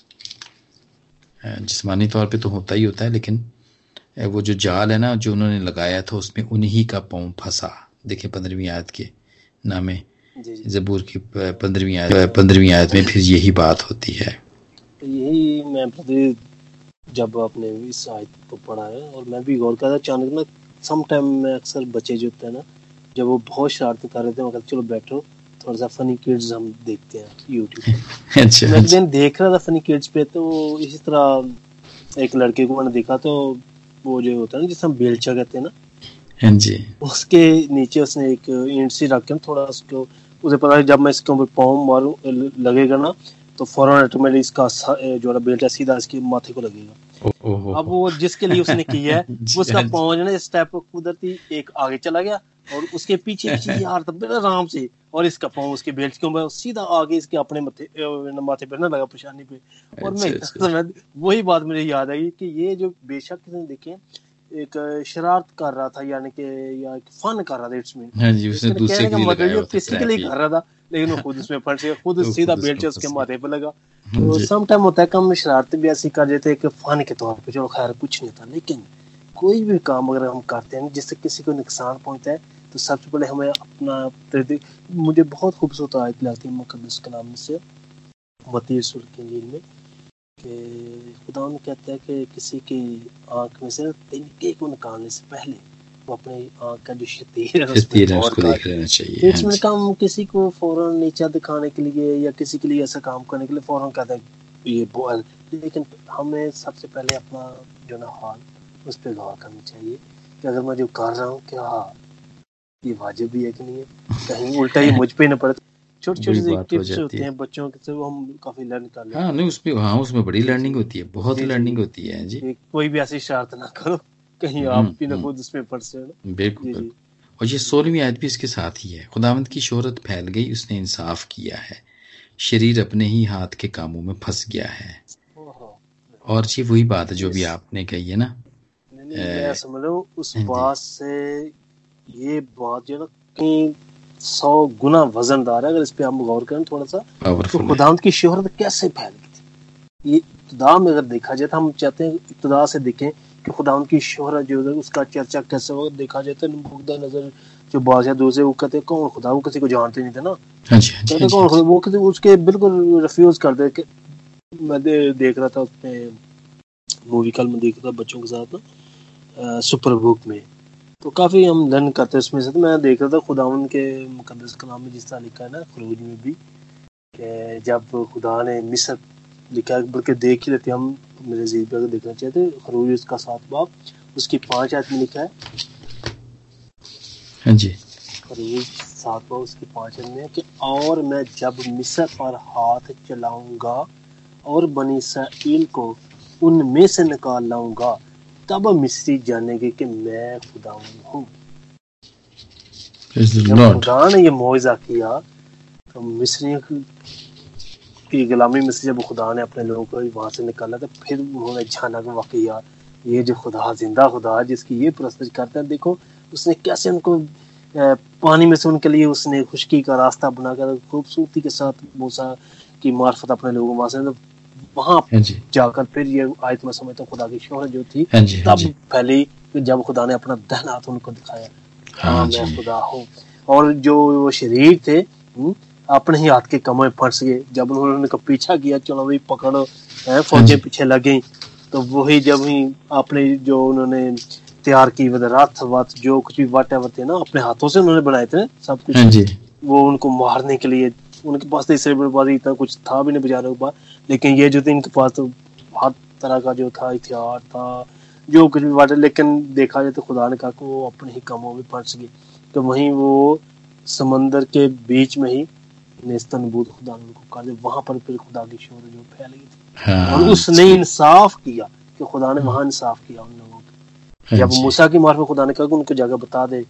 हाँ, जिसमानी तौर पे तो होता ही होता है लेकिन वो जो जाल है ना जो उन्होंने लगाया था उसमें उन्हीं का पाँव फंसा। देखिए पंद्रहवीं आयत के नामे जबूर की पंद्रहवीं आयत पंद्रहवीं आयत में फिर यही बात होती है। यही मैं जब आपने इस आयत को पढ़ा है और मैं भी गौर कर रहा अचानक ना सम टाइम में अक्सर बच्चे जो होते हैं ना जब वो बहुत शरारत कर रहे थे मैं चलो बैठो थोड़ा सा फनी किड्स हम देखते हैं यूट्यूब अच्छा मैं दिन देख रहा था फनी किड्स पे तो इसी तरह एक लड़के को मैंने देखा तो वो जो होता है ना जिसे हम बेलचा कहते हैं ना हाँ जी। उसके नीचे उसने एक ईंट सी रख के थोड़ा उसको उसे पता है जब मैं इसके ऊपर पाँव मारू लगेगा ना तो फ़ौरन ऑटोमेटिक इसका जो बेल्ट है सीधा इसके माथे को लगेगा। अब वो जिसके लिए उसने किया है उसका पाँव जो। है स्टेप कुदरती एक आगे चला गया और उसके पीछे पीछे यार तब आराम से और इसका पाँव उसके बेल्ट के ऊपर सीधा आगे इसके अपने माथे माथे पर ना लगा परेशानी पे। और मैं अच्छा, अच्छा। वही बात मुझे याद आई कि ये जो बेशक किसी ने देखे एक शरारत कर रहा था यानी कि या एक फन कर रहा था इट्स मीन हाँ जी उसने दूसरे के लिए मतलब किसी के लिए कर रहा था? लेकिन वो खुद उसमें फंस गया खुद सीधा बेल्ट उसके माथे पे लगा। हाँ तो सम टाइम होता है कि हम शरारत भी ऐसी कर देते हैं कि फन के तौर पे चलो खैर कुछ नहीं था लेकिन कोई भी काम अगर हम करते हैं जिससे किसी को नुकसान पहुँचता है तो सबसे पहले हमें अपना मुझे बहुत खूबसूरत आयत लगती है मुकदस कलाम से मती रसूल की में। कि खुदा कहता है कि किसी की आँख में से तिनके को निकालने से पहले वो अपनी आँख का जो शतीर है शतीर उसको देख लेना चाहिए इसमें हाँ काम किसी को फ़ौरन नीचा दिखाने के लिए या किसी के लिए ऐसा काम करने के लिए फ़ौरन कहता है ये बोल लेकिन हमें सबसे पहले अपना जो ना हाल उस पर गौर करनी चाहिए कि अगर मैं जो कर रहा हूँ क्या हाँ ये वाजिब भी है कि नहीं है? कहीं उल्टा ही मुझ पे न पड़े छोटी छोटी सी टिप्स होती हैं। बच्चों के वो हम काफ़ी लर्न कर लेते हाँ नहीं उसमें हाँ उसमें बड़ी लर्निंग होती है बहुत लर्निंग होती है जी। कोई भी ऐसी शरारत ना करो कहीं आप हम्म, भी ना हम्म। खुद उसमें पड़ से बिल्कुल और ये सोलहवीं आयत भी इसके साथ ही है। खुदावंत की शोहरत फैल गई उसने इंसाफ किया है। शरीर अपने ही हाथ के कामों में फंस गया है। और जी वही बात है जो भी आपने कही है ना समझ उस हाँ बात से ये बात जो ना कहीं सौ गुना वजनदार है अगर इस पे हम गौर करें थोड़ा सा तो खुदावंत की शोहरत कैसे फैल गई थी? ये इब्तदा में अगर देखा जाए तो हम चाहते हैं इब्तदा से देखें कि खुदावंत की शोहरत जो है उसका चर्चा कैसे होगा देखा जाए तो नज़र जो बादशाह दूसरे वो कहते कौन खुदा वो किसी को जानते नहीं थे ना? हाँ हाँ कहते कौन खुदा वो किसी उसके बिल्कुल रिफ्यूज कर दे के मैं दे, देख रहा था उसमें मूवी कल में देख रहा था बच्चों के साथ ना सुपर बुक में। तो काफ़ी हम लर्न करते हैं उसमें से तो मैं देख रहा था खुदावन के मुकदस कलाम में जिस तरह लिखा है ना खरूज में भी कि जब खुदा ने मिसर लिखा है बल्कि देख ही लेते हम मेरे जीत पे अगर देखना चाहते खरूज उसका सात बाप उसकी पाँच आदमी लिखा है। हाँ जी। खरूज सात बाप उसकी पाँच आदमी है कि और मैं जब मिसर पर हाथ चलाऊँगा और बनी इसराइल को उनमें से निकाल लाऊँगा तब मिस्री जानेंगे कि मैं खुदा हूँ। खुदा ने ये मुआवजा किया तो मिस्री की गुलामी में से जब खुदा ने अपने लोगों को वहाँ से निकाला तो फिर उन्होंने जाना कि वाकई यार ये जो खुदा ज़िंदा खुदा है जिसकी ये प्रस्तुत करते हैं देखो उसने कैसे उनको पानी में से उनके लिए उसने खुशकी का रास्ता बनाकर खूबसूरती के साथ मूसा की मार्फत अपने लोगों वहाँ से वहाँ हाँ जाकर फिर ये आयत में समझता खुदा की शोहरत जो थी हाँ हाँ तब फैली जब खुदा ने अपना दहन हाथ उनको दिखाया। हाँ मैं खुदा हूँ। और जो वो शरीर थे हम्म, अपने ही हाथ के कमों में फंस गए। जब उन्होंने उनका पीछा किया चलो भाई पकड़ो फौजें पीछे लग तो वही जब ही अपने जो उन्होंने तैयार की रथ वत जो कुछ भी वट थे ना अपने हाथों से उन्होंने बनाए थे सब कुछ वो उनको मारने के लिए उनके पास तो इससे बड़ी इतना कुछ था भी नहीं बेचारे के पास। लेकिन ये जो थे इनके पास तो हर तरह का जो था हथियार था जो कुछ भी बात लेकिन देखा जाए तो खुदा ने कहा कि वो अपने ही कामों में फंस गए। तो वहीं वो समंदर के बीच में ही नेस्तनबूद खुदा ने उनको कर दिया। वहाँ पर फिर खुदा की शोर जो फैल गई थी। हाँ, और उसने इंसाफ किया कि खुदा ने वहाँ इंसाफ किया उन लोगों के। हाँ जब मूसा की मार में खुदा ने कहा कि उनको जगह बता दे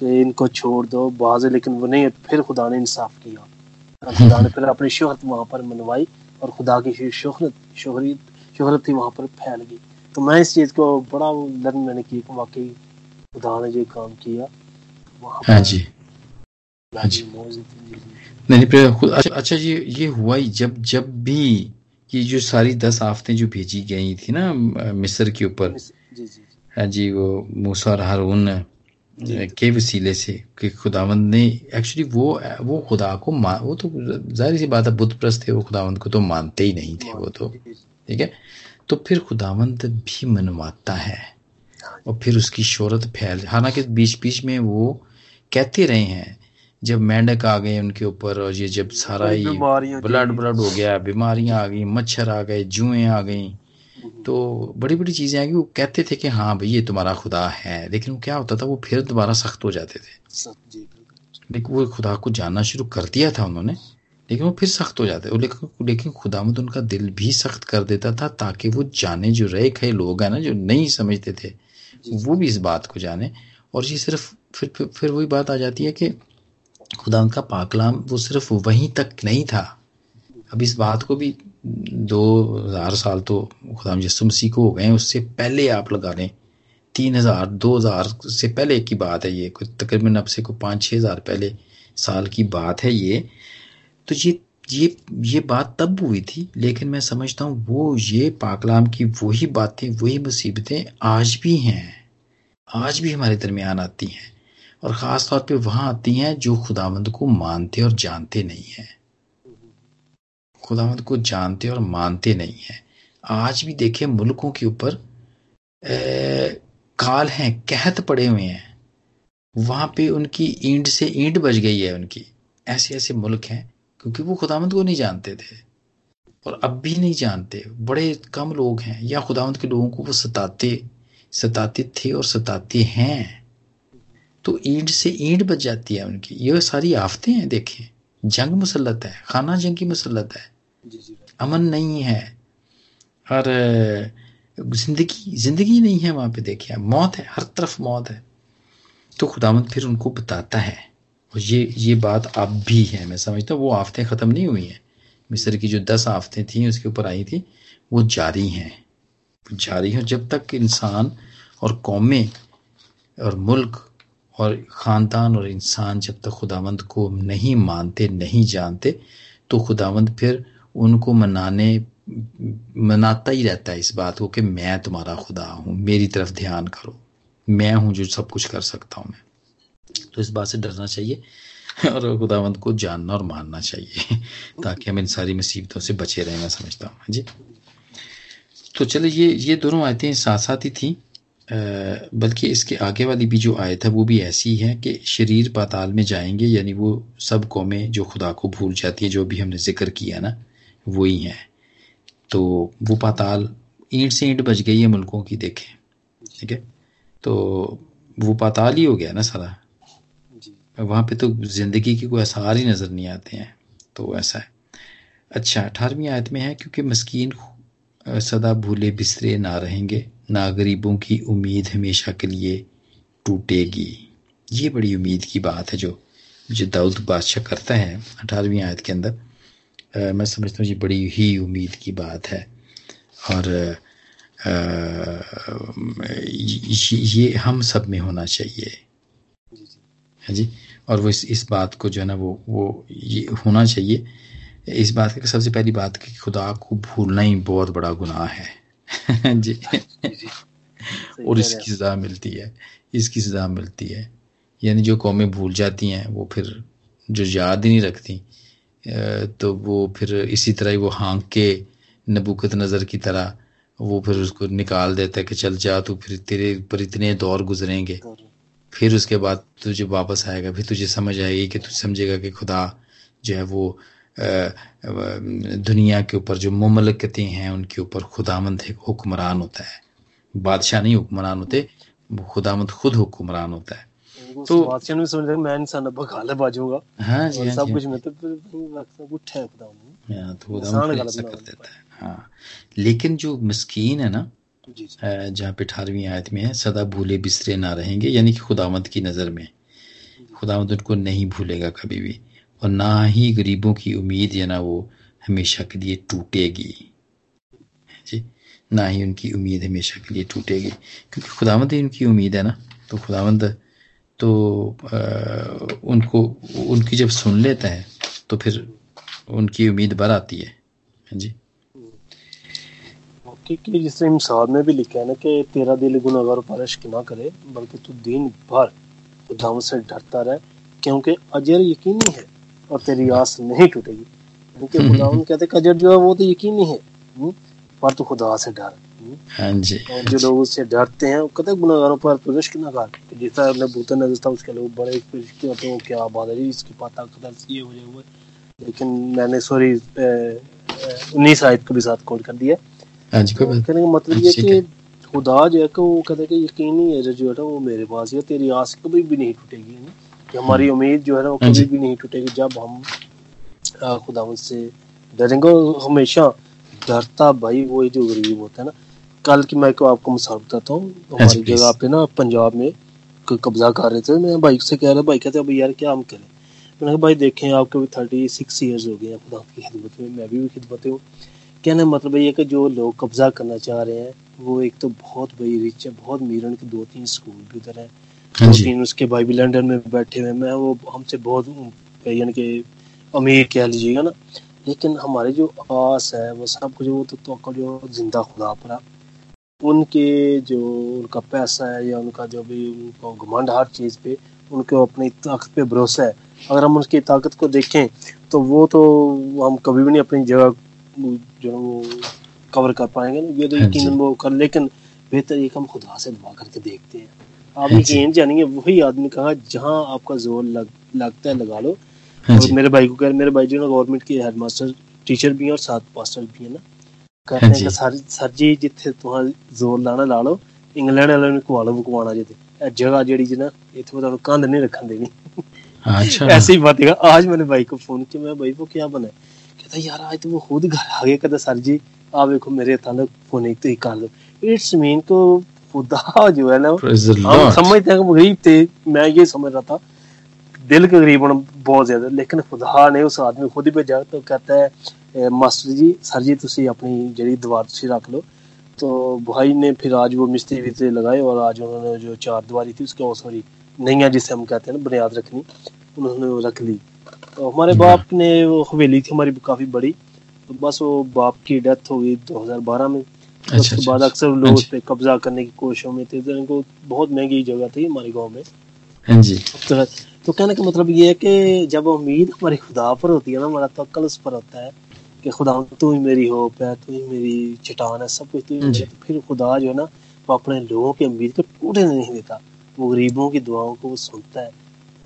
कि इनको छोड़ दो बाज लेकिन वो नहीं फिर खुदा ने इंसाफ किया। खुदा ने फिर अपनी शोहरत वहाँ पर मनवाई और खुदा की शोहरत शोहरत शोहरत थी वहाँ पर फैल गई। तो मैं इस चीज़ को बड़ा लर्न मैंने की वाकई खुदा ने जो काम किया हाँ जी। हाँ जी। नहीं अच्छा अच्छा ये ये हुआ ही जब जब भी ये जो सारी दस आफतें जो भेजी गई थी ना मिस्र के ऊपर। हाँ जी वो मूसा और हारून के वसीले से कि खुदावंद ने एक्चुअली वो वो खुदा को मान वो तो ज़ाहिर सी बात है बुद्ध प्रस्त थे वो खुदावंद को तो मानते ही नहीं थे वो तो। ठीक है? तो फिर खुदावंद भी मनवाता है और फिर उसकी शोहरत फैल हालाँकि बीच बीच में वो कहते रहे हैं जब मेंढक आ गए उनके ऊपर और ये जब सारा ही ब्लड ब्लड हो गया बीमारियाँ आ गई मच्छर आ गए जुएँ आ गई। तो बड़ी बड़ी चीज़ें आएँगी वो कहते थे कि हाँ भाई ये तुम्हारा खुदा है। लेकिन वो क्या होता था वो फिर दोबारा सख्त हो जाते थे। लेकिन वो खुदा को जानना शुरू कर दिया था उन्होंने लेकिन वो फिर सख्त हो जाते लेकिन लेकिन खुदामद उनका दिल भी सख्त कर देता था ताकि वो जाने जो रहे खे लोग हैं ना जो नहीं समझते थे वो भी इस बात को जाने। और ये सिर्फ़ फिर फिर, फिर वही बात आ जाती है कि खुदा उनका पाकलाम वो सिर्फ़ वहीं तक नहीं था। अब इस बात को भी दो हज़ार साल तो खुदा यसु मसीह को हो गए उससे पहले आप लगा लें, तीन हज़ार, दो हज़ार से पहले की बात है ये कुछ तकरीबन अब से कोई पाँच छः हज़ार पहले साल की बात है ये। तो ये ये ये बात तब हुई थी, लेकिन मैं समझता हूँ वो ये पाकलाम की वही बातें, वही मुसीबतें आज भी हैं, आज भी हमारे दरमियान आती हैं, और ख़ास तौर पे वहाँ आती हैं जो खुदावंद को मानते और जानते नहीं हैं। खुदावंद को जानते और मानते नहीं हैं। आज भी देखे मुल्कों के ऊपर काल हैं, कहत पड़े हुए हैं। वहाँ पे उनकी ईंट से ईंट बज गई है उनकी। ऐसे ऐसे मुल्क हैं, क्योंकि वो खुदावंद को नहीं जानते थे। और अब भी नहीं जानते। बड़े कम लोग हैं। या खुदावंद के लोगों को वो सताते सताते थे और सताते हैं। तो ईंट से ईंट बच जाती है उनकी। ये सारी आफतें हैं, देखें। जंग मुसलत है खाना जंग की मुसलत है। अमन नहीं है। और ज़िंदगी ज़िंदगी नहीं है वहाँ पे देखिए मौत है हर तरफ़ मौत है। तो खुदामंद फिर उनको बताता है और ये ये बात अब भी है मैं समझता हूँ वो आफतें ख़त्म नहीं हुई हैं। मिस्र की जो दस आफतें थी उसके ऊपर आई थी वो जारी हैं। जारी हैं जब तक इंसान और कौमें और मुल्क और ख़ानदान और इंसान जब तक खुदावंद को नहीं मानते, नहीं जानते तो खुदावंद फिर उनको मनाने, मनाता ही रहता है इस बात को कि मैं तुम्हारा खुदा हूँ, मेरी तरफ़ ध्यान करो, मैं हूँ जो सब कुछ कर सकता हूँ मैं। तो इस बात से डरना चाहिए और खुदावंद को जानना और मानना चाहिए ताकि हम इन सारी मुसीबतों से बचे रहें, मैं समझता हूँ। हाँ जी। तो चलो ये ये दोनों आयतें साथ साथ ही थी। बल्कि इसके आगे वाली भी जो आयत है वो भी ऐसी है कि शरीर पाताल में जाएँगे यानी वो सब कौमें जो खुदा को भूल जाती है जो भी हमने ज़िक्र किया ना वही हैं। तो वो पाताल ईंट से ईंट बच गई है मुल्कों की देखें ठीक है? तो वो पाताल ही हो गया ना सारा। वहाँ पे तो ज़िंदगी के कोई आसार ही नज़र नहीं आते हैं तो ऐसा है। अच्छा अठारहवीं आयत में है क्योंकि मस्कीन सदा भूले बिस्तरे ना रहेंगे ना गरीबों की उम्मीद हमेशा के लिए टूटेगी। ये बड़ी उम्मीद की बात है जो जो दाऊद बादशाह करता है अठारहवीं आयत के अंदर। आ, मैं समझता हूँ ये बड़ी ही उम्मीद की बात है। और आ, ये, हम सब में होना चाहिए। है हाँ जी? और वो इस इस बात को जो है ना वो वो ये होना चाहिए। इस बात की सबसे पहली बात कि खुदा को भूलना ही बहुत बड़ा गुनाह है। जी। और इसकी सजा मिलती है इसकी सजा मिलती है। यानी जो कौमें भूल जाती हैं वो फिर जो याद ही नहीं रखती तो वो फिर इसी तरह ही वो हाँक के नबूकत नज़र की तरह वो फिर उसको निकाल देता है कि चल जा तू फिर तेरे पर इतने दौर गुजरेंगे। फिर उसके बाद तुझे वापस आएगा फिर तुझे समझ आएगी कि तू समझेगा कि खुदा जो है वो दुनिया के ऊपर जो ममलकतें हैं उनके ऊपर खुदामंद एक हुक्मरान होता है। बादशाह नहीं हुक्मरान होते खुदामंद खुद हुक्मरान होता है। तो बादशाह ने समझ मैं इंसान अब खाले बाजूगा हाँ जी हाँ सब जी। कुछ में तो सब कुछ है खुदा हाँ, तो खुदामंद ऐसा कर देता है। हाँ। लेकिन जो मस्कीन है ना जहाँ पे अठारहवीं आयत में है सदा भूले बिस्तरे ना रहेंगे यानी कि खुदामंद की नज़र में। खुदामंद उनको नहीं भूलेगा कभी भी। और ना ही गरीबों की उम्मीद या ना वो हमेशा के लिए टूटेगी। जी? ना ही उनकी उम्मीद हमेशा के लिए टूटेगी। क्योंकि खुदावंद ही उनकी उम्मीद है ना। तो खुदावंद तो आ, उनको उनकी जब सुन लेता है तो फिर उनकी उम्मीद बढ़ आती है। जी? कि जिससे मिसाल में भी लिखा है ना कि तेरा दिल गुनाहगार परश ना करे बल्कि तू दिन भर खुदावंद से डरता रहे क्योंकि अजर यकीनी है और तेरी आस नहीं टूटेगी। क्योंकि खुदा कहते कजर जो है वो तो यकीन है। हम्म, पर तो खुदा से डर। हम्म। हाँ जी। और जो लोग उससे डरते हैं कहते गुनागारों पर तो जिस नज़र था उसके लोग बड़े तो क्या बात है इसकी पता कदर ये हो जाए लेकिन मैंने सॉरी उन्नीस आयत को भी साथ कोड कर दिया। हाँ कहने का मतलब ये कि खुदा जो है कि वो कहते हैं कि यकीनी है जो है वो मेरे पास है तेरी आस कभी भी नहीं टूटेगी। कि हमारी हम्म। उम्मीद जो है ना वो हाँ कभी भी नहीं टूटेगी। जब हम खुदा से डरेंगे हमेशा डरता भाई वो जो गरीब होता है ना कल की मैं आपको मिसाल बताता हूँ। हमारी जगह पे ना पंजाब में कब्जा कर रहे थे। मैं बाइक से कह रहा भाई कहते भाई यार क्या हम करें? मैंने कहा भाई देखें आपके भी थर्टी सिक्स ईयर्स हो गए हैं खुदा की खिदमत में। मैं भी खिदमत हूँ। कहने मतलब ये कि जो लोग कब्जा करना चाह रहे हैं वो एक तो बहुत बड़ी रिच है बहुत मीरन के दो तीन स्कूल भी उधर है। हाँ उसके भाई भी लंदन में बैठे हुए मैं वो हमसे बहुत यानी कि अमीर कह लीजिएगा ना। लेकिन हमारे जो आस है वो सब कुछ वो तो, तो जो ज़िंदा खुदा पर उनके जो उनका पैसा है या उनका जो भी उनको घमंड हर चीज़ पे उनके अपनी ताकत पे भरोसा है। अगर हम उसकी ताकत को देखें तो वो तो हम कभी भी नहीं अपनी जगह जो वो कवर कर पाएँगे ना। ये तो हाँ यकीन वो कर लेकिन बेहतर एक हम खुदा से दुआ करके देखते हैं। आप यकीन जानेंगे वही आदमी कहा जहाँ आपका जोर लग, लगता है लगा लो हाँ और मेरे भाई को कह मेरे भाई जो ना गवर्नमेंट के हेडमास्टर टीचर भी हैं और साथ पास्टर भी है ना कहते हैं कि सर सर जी जिथे तुहां जोर लाना ला लो इंग्लैंड वाले ने कुआ लो कुआना जे जगह जेड़ी जी ना इत्थों ਤੁਹਾਨੂੰ ਕੰਧ ਨਹੀਂ ਰੱਖਣ ਦੇਣੀ अच्छा ऐसे ही बात है आज मैंने भाई को फोन किया मैं भाई वो क्या बना है कहता यार आज तो वो खुद घर आ गया कहता सर जी आप देखो मेरे ताल्लुक फोन एक तो ही कर लो इट्स मीन को खुदा जो है ना हम समझते हैं हम गरीब थे मैं ये समझ रहा था दिल के गरीब बहुत ज़्यादा लेकिन खुदा ने उस आदमी खुद ही भेजा तो कहता है मास्टर जी सर जी तुम अपनी जड़ी दीवार रख लो। तो भाई ने फिर आज वो मिस्त्री भी लगाए और आज उन्होंने जो चार दीवारी थी उसके सॉरी नैया जिसे हम कहते हैं ना बुनियाद रखनी उन्होंने वो रख ली। तो हमारे बाप ने वो हवेली थी हमारी काफ़ी बड़ी तो बस वो बाप की डेथ हो गई दो हज़ार बारह में। अच्छा, उसके अच्छा, बाद अच्छा। अक्सर हाँ लोग उस पे कब्जा करने की कोशिशों में थे तो इनको बहुत महँगी जगह थी हमारे गाँव में। हाँ तो, तो कहने का मतलब ये है कि जब उम्मीद हमारे खुदा पर होती है ना हमारा तवक्कल उस पर होता है कि खुदा तू ही मेरी होप है तू ही मेरी चट्टान है सब कुछ तू ही। तो फिर खुदा जो है ना वो अपने लोगों की उम्मीद को टूटने नहीं देता। वो गरीबों की दुआओं को वो सुनता है।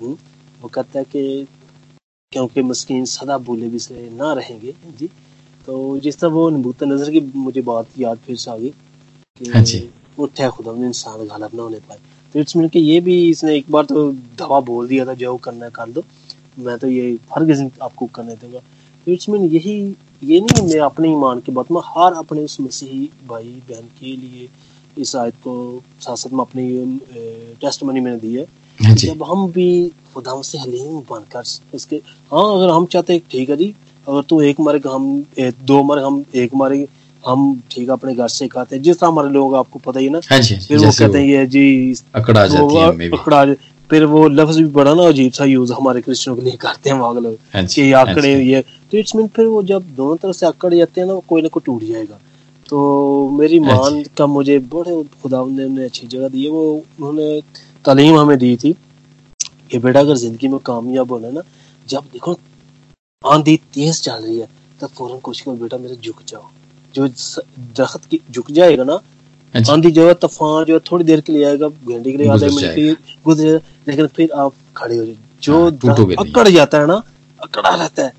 हम्म? वो कहता है कि क्योंकि मस्किन सदा भूले भी से ना रहेंगे। जी। तो जिस तरह वो नबूत नज़र की मुझे बात याद फिर से आ गई हाँ जी। उठे खुदा ने इंसान गालब ना होने पाए। तो इट्स मीन कि ये भी इसने एक बार तो दवा बोल दिया था जो करना है कर दो। मैं तो ये हर किसी आपको करने दूँगा। तो इट्स मीन यही ये नहीं मैं अपने ईमान के बात में हर अपने उस मसीही भाई बहन के लिए इस आयत को साथ साथ में अपनी टेस्ट मनी मैंने दी है हाँ जब हम भी खुदा से हलीम बनकर उसके हाँ अगर हम चाहते हैं ठीक है जी अगर तू एक मर्ग हम दो मर्ग हम एक मर्ग हम ठीक है अपने घर से खाते हैं। जिस तरह हमारे लोग आपको पता ही ना हाँ जी फिर वो कहते हैं ये जी अकड़ जाती है अकड़ा फिर वो लफ्ज भी बड़ा ना अजीब सा यूज़ हमारे क्रिश्चियनों के लिए करते हैं वहाँ लोग हाँ कि हाँ आंकड़े ये। तो इट्स मीन फिर वो जब दोनों तरफ़ से आंकड़ जाते हैं ना कोई ना कोई टूट जाएगा। तो मेरी हाँ मान का मुझे बड़े खुदा ने अच्छी जगह दी है वो उन्होंने तालीम हमें दी थी। कि बेटा अगर ज़िंदगी में कामयाब होना है ना जब देखो आंधी तेज चल रही है तब फ़ौरन कोशिश करो बेटा मेरे झुक जाओ। जो दरख्त की झुक जाएगा ना हाँ आंधी जो है तूफ़ान जो है थोड़ी देर के लिए आएगा घंटे के लिए आधे मिनट के लिए गुजर लेकिन फिर आप खड़े हो जाए जो हाँ। अकड़ जाता है ना अकड़ा रहता है।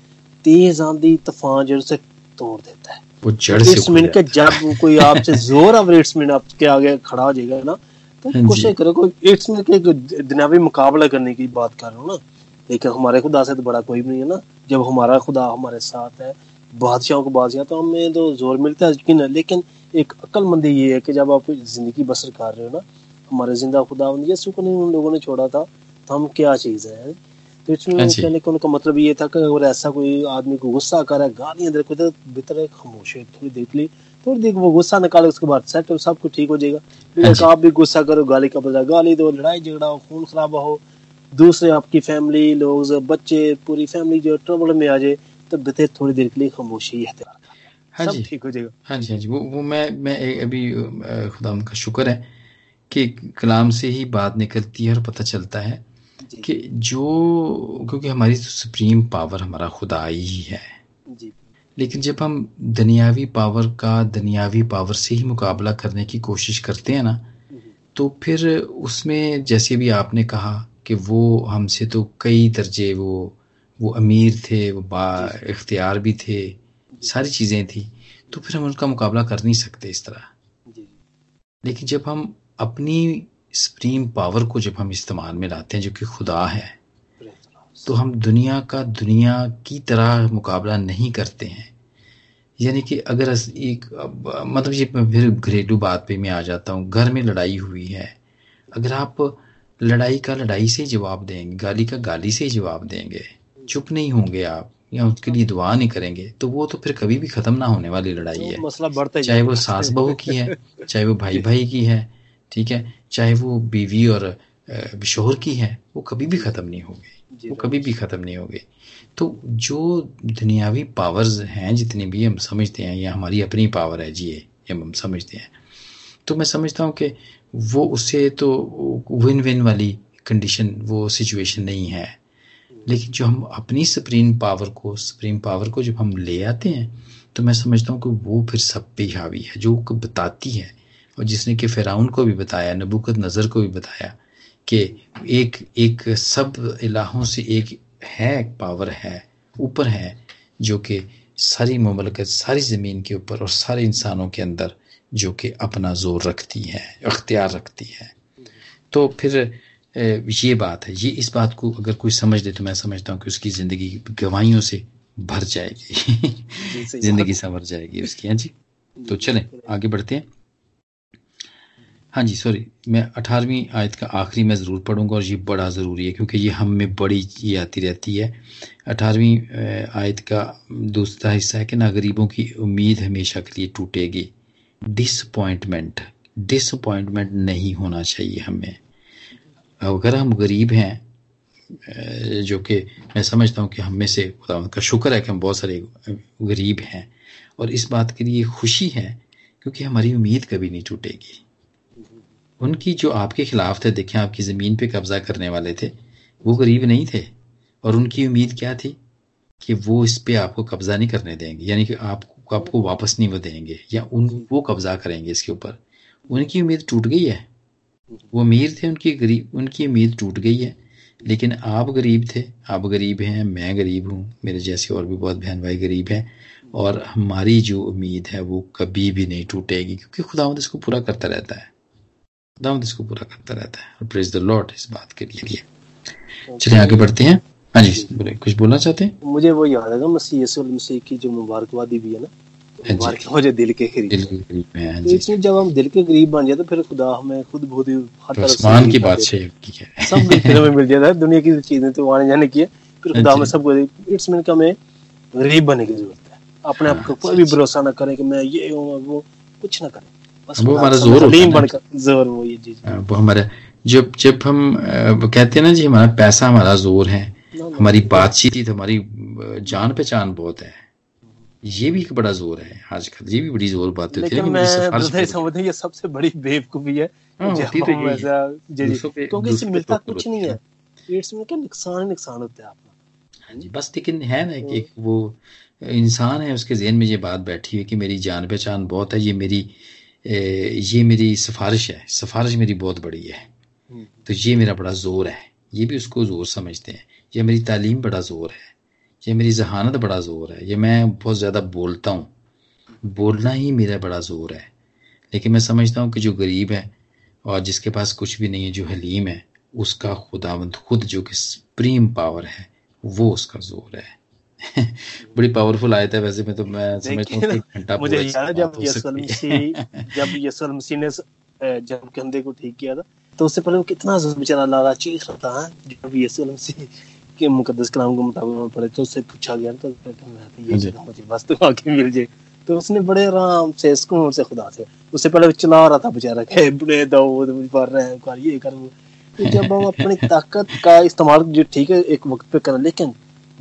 तेज आंधी तूफ़ान जो उसे तोड़ देता है। वो जड़ से इट्स उखड़ मीन के जब कोई आपसे ज़ोर अब इट्स मीन आपके आगे खड़ा हो जाएगा ना तो हाँ। कोशिश करो कोई इट्स मीन के दुनियावी मुकाबला करने की बात कर रहा हूँ ना। लेकिन हमारे खुदा से तो बड़ा कोई भी नहीं है ना। जब हमारा खुदा हमारे साथ है बादशाहों को बादशाह तो हमें तो ज़ोर मिलता है यकीन है। लेकिन एक अक्लमंदी ये है कि जब आप ज़िंदगी बसर कर रहे हो ना हमारे ज़िंदा खुदा यीशु को नहीं उन लोगों ने छोड़ा था तो हम क्या चीज़ है? तो इसमें हाँ कहने का उनका मतलब ये था कि अगर ऐसा कोई आदमी को गुस्सा कर रहा है गालियाँ दे तो भीतर खामोश है थोड़ी देख ली थोड़ी देख वो गुस्सा निकाले उसके बाद सेट सब कुछ ठीक हो जाएगा। हाँ। आप भी गुस्सा करो गाली का बजा गाली दो लड़ाई झगड़ा हो खून खराबा हो दूसरे आपकी फैमिली लोग बच्चे पूरी फैमिली जो ट्रबल में आ जाए तो भीतर थोड़ी देर के लिए खामोशी है हाँ जी। ठीक हो जाएगा। हाँ जी हाँ जी। वो वो मैं मैं अभी खुदा उनका शुक्र है कि कलाम से ही बात निकलती है और पता चलता है कि जो क्योंकि हमारी तो सुप्रीम पावर हमारा खुदा ही है। जी। लेकिन जब हम दुनियावी पावर का दुनियावी पावर से ही मुकाबला करने की कोशिश करते हैं ना हम्म, तो फिर उसमें जैसे भी आपने कहा कि वो हमसे तो कई दर्जे वो वो अमीर थे वो बा इख्तियार भी थे सारी चीज़ें थी। तो फिर हम उनका मुकाबला कर नहीं सकते इस तरह। लेकिन जब हम अपनी सुप्रीम पावर को जब हम इस्तेमाल में लाते हैं जो कि खुदा है तो हम दुनिया का दुनिया की तरह मुकाबला नहीं करते हैं। यानी कि अगर एक मतलब ये फिर घरेलू बात पे मैं आ जाता हूँ। घर में लड़ाई हुई है। अगर आप लड़ाई का लड़ाई से जवाब देंगे गाली का गाली से जवाब देंगे। चुप नहीं होंगे आप या उसके लिए दुआ नहीं करेंगे तो वो तो फिर कभी भी खत्म ना होने वाली लड़ाई है। तो मसला बढ़ता चाहे वो सास बहू की है चाहे वो भाई भाई की है ठीक है चाहे वो बीवी और शोहर की है वो कभी भी खत्म नहीं होगी। वो कभी भी खत्म नहीं होगी। तो जो दुनियावी पावर्स हैं जितनी भी हम समझते हैं या हमारी अपनी पावर है जी ये हम समझते हैं। तो मैं समझता हूँ कि वो उससे तो विन विन वाली कंडीशन वो सिचुएशन नहीं है। लेकिन जो हम अपनी सुप्रीम पावर को सुप्रीम पावर को जब हम ले आते हैं तो मैं समझता हूँ कि वो फिर सब पे हावी है, जो बताती है। और जिसने कि फिराउन को भी बताया नबूकत नज़र को भी बताया कि एक एक सब इलाहों से एक है, एक पावर है, ऊपर है, जो कि सारी ममलकत, सारी ज़मीन के ऊपर और सारे इंसानों के अंदर जो कि अपना ज़ोर रखती है अख्तियार रखती है। तो फिर ये बात है ये इस बात को अगर कोई समझ ले तो मैं समझता हूँ कि उसकी ज़िंदगी गवाहियों से भर जाएगी। ज़िंदगी संवर जाएगी उसकी हाँ जी? तो चलें आगे बढ़ते हैं। हाँ जी सॉरी मैं अठारहवीं आयत का आखिरी मैं ज़रूर पढ़ूँगा और ये बड़ा ज़रूरी है क्योंकि ये हम में बड़ी ये आती रहती है। अठारहवीं आयत का दूसरा हिस्सा है कि ना गरीबों की उम्मीद हमेशा के लिए टूटेगी। डिसअपॉइंटमेंट डिसअपॉइंटमेंट नहीं होना चाहिए हमें। अगर हम गरीब हैं जो कि मैं समझता हूँ कि हम में से खुदा का शुक्र है कि हम बहुत सारे गरीब हैं और इस बात के लिए खुशी है क्योंकि हमारी उम्मीद कभी नहीं टूटेगी। उनकी जो आपके खिलाफ थे, देखें आपकी ज़मीन पे कब्जा करने वाले थे, वो गरीब नहीं थे। और उनकी उम्मीद क्या थी? कि वो इस पे आपको कब्जा नहीं करने देंगे। यानी कि आपको आपको वापस नहीं वो देंगे, या उन, वो कब्जा करेंगे इसके ऊपर। उनकी उम्मीद टूट गई है। वो अमीर थे उनकी गरीब, उनकी उम्मीद टूट गई है। लेकिन आप गरीब थे, आप गरीब हैं, मैं गरीब हूँ, मेरे जैसे और भी बहुत बहन भाई गरीब हैं, और हमारी जो उम्मीद है वो कभी भी नहीं टूटेगी, क्योंकि खुदा इसको पूरा करता रहता है। खुदा इसको पूरा करता रहता है। और प्रेज द लॉर्ड इस बात के लिए। चलिए आगे बढ़ते हैं। हाँ जी बोले कुछ बोलना चाहते हैं? मुझे वो याद है मसीह मसीह की जो मुबारकबादी भी है ना मुझे दिल के करीब। हाँ तो इसमें जब हम दिल के करीब बन जाए तो फिर खुदा हमें खुद बहुत ही हर तरफ़ की बात है। सब मिल जाता है दुनिया की चीज़ें तो आने जाने की है फिर खुदा हमें सब इट्स मीन हमें गरीब बनने की ज़रूरत है। अपने आप को हाँ, कोई भी भरोसा ना करें कि मैं ये हूँ वो कुछ ना करें। बस वो हमारा ज़ोर बनकर ज़ोर वो ये हाँ, वो हमारा जब जब हम कहते हैं ना जी हमारा पैसा हमारा ज़ोर है हमारी बातचीत हमारी जान पहचान बहुत है। ये भी एक बड़ा ज़ोर है आजकल ये भी बड़ी ज़ोर बात होती है मैं समझते ये सबसे बड़ी बेवकूफ़ी है हाँ, तो क्योंकि इससे मिलता कुछ नहीं है। पेट्स में क्या नुकसान नुकसान होता है आपका। हाँ जी बस लेकिन है ना कि वो इंसान है उसके जहन में ये बात बैठी हुई कि मेरी जान पहचान बहुत है ये मेरी ये मेरी सिफारिश है सिफारिश मेरी बहुत बड़ी है। हम्म। तो ये मेरा बड़ा ज़ोर है ये भी उसको ज़ोर समझते हैं। ये मेरी तालीम बड़ा ज़ोर है ये मेरी जहानत बड़ा ज़ोर है ये मैं बहुत ज़्यादा बोलता हूँ। बोलना ही मेरा बड़ा ज़ोर है। लेकिन मैं समझता हूँ कि जो गरीब है और जिसके पास कुछ भी नहीं है जो हलीम है उसका खुदावंद खुद जो कि सुप्रीम पावर है वो उसका ज़ोर है। बड़ी पावरफुल आयत है वैसे में तो मैं समझता हूँ घंटा मुझे याद जब यसुल मसीह जब यसुल मसीह ने जब कंधे को ठीक किया था तो उससे पहले वो कितना बेचारा लाला चीख रहा था जब यसुल मसीह के मुकदस कलाम के मुताबिक पढ़े तो उससे पूछा गया तो ये जगह मुझे बस तो आके मिल जाए। तो उसने बड़े आराम से सुकून से खुदा से उससे पहले चला रहा था बेचारा के बड़े दाऊद पढ़ रहे हैं कर ये कर वो। तो जब हम अपनी ताकत का इस्तेमाल जो ठीक है एक वक्त पे करें लेकिन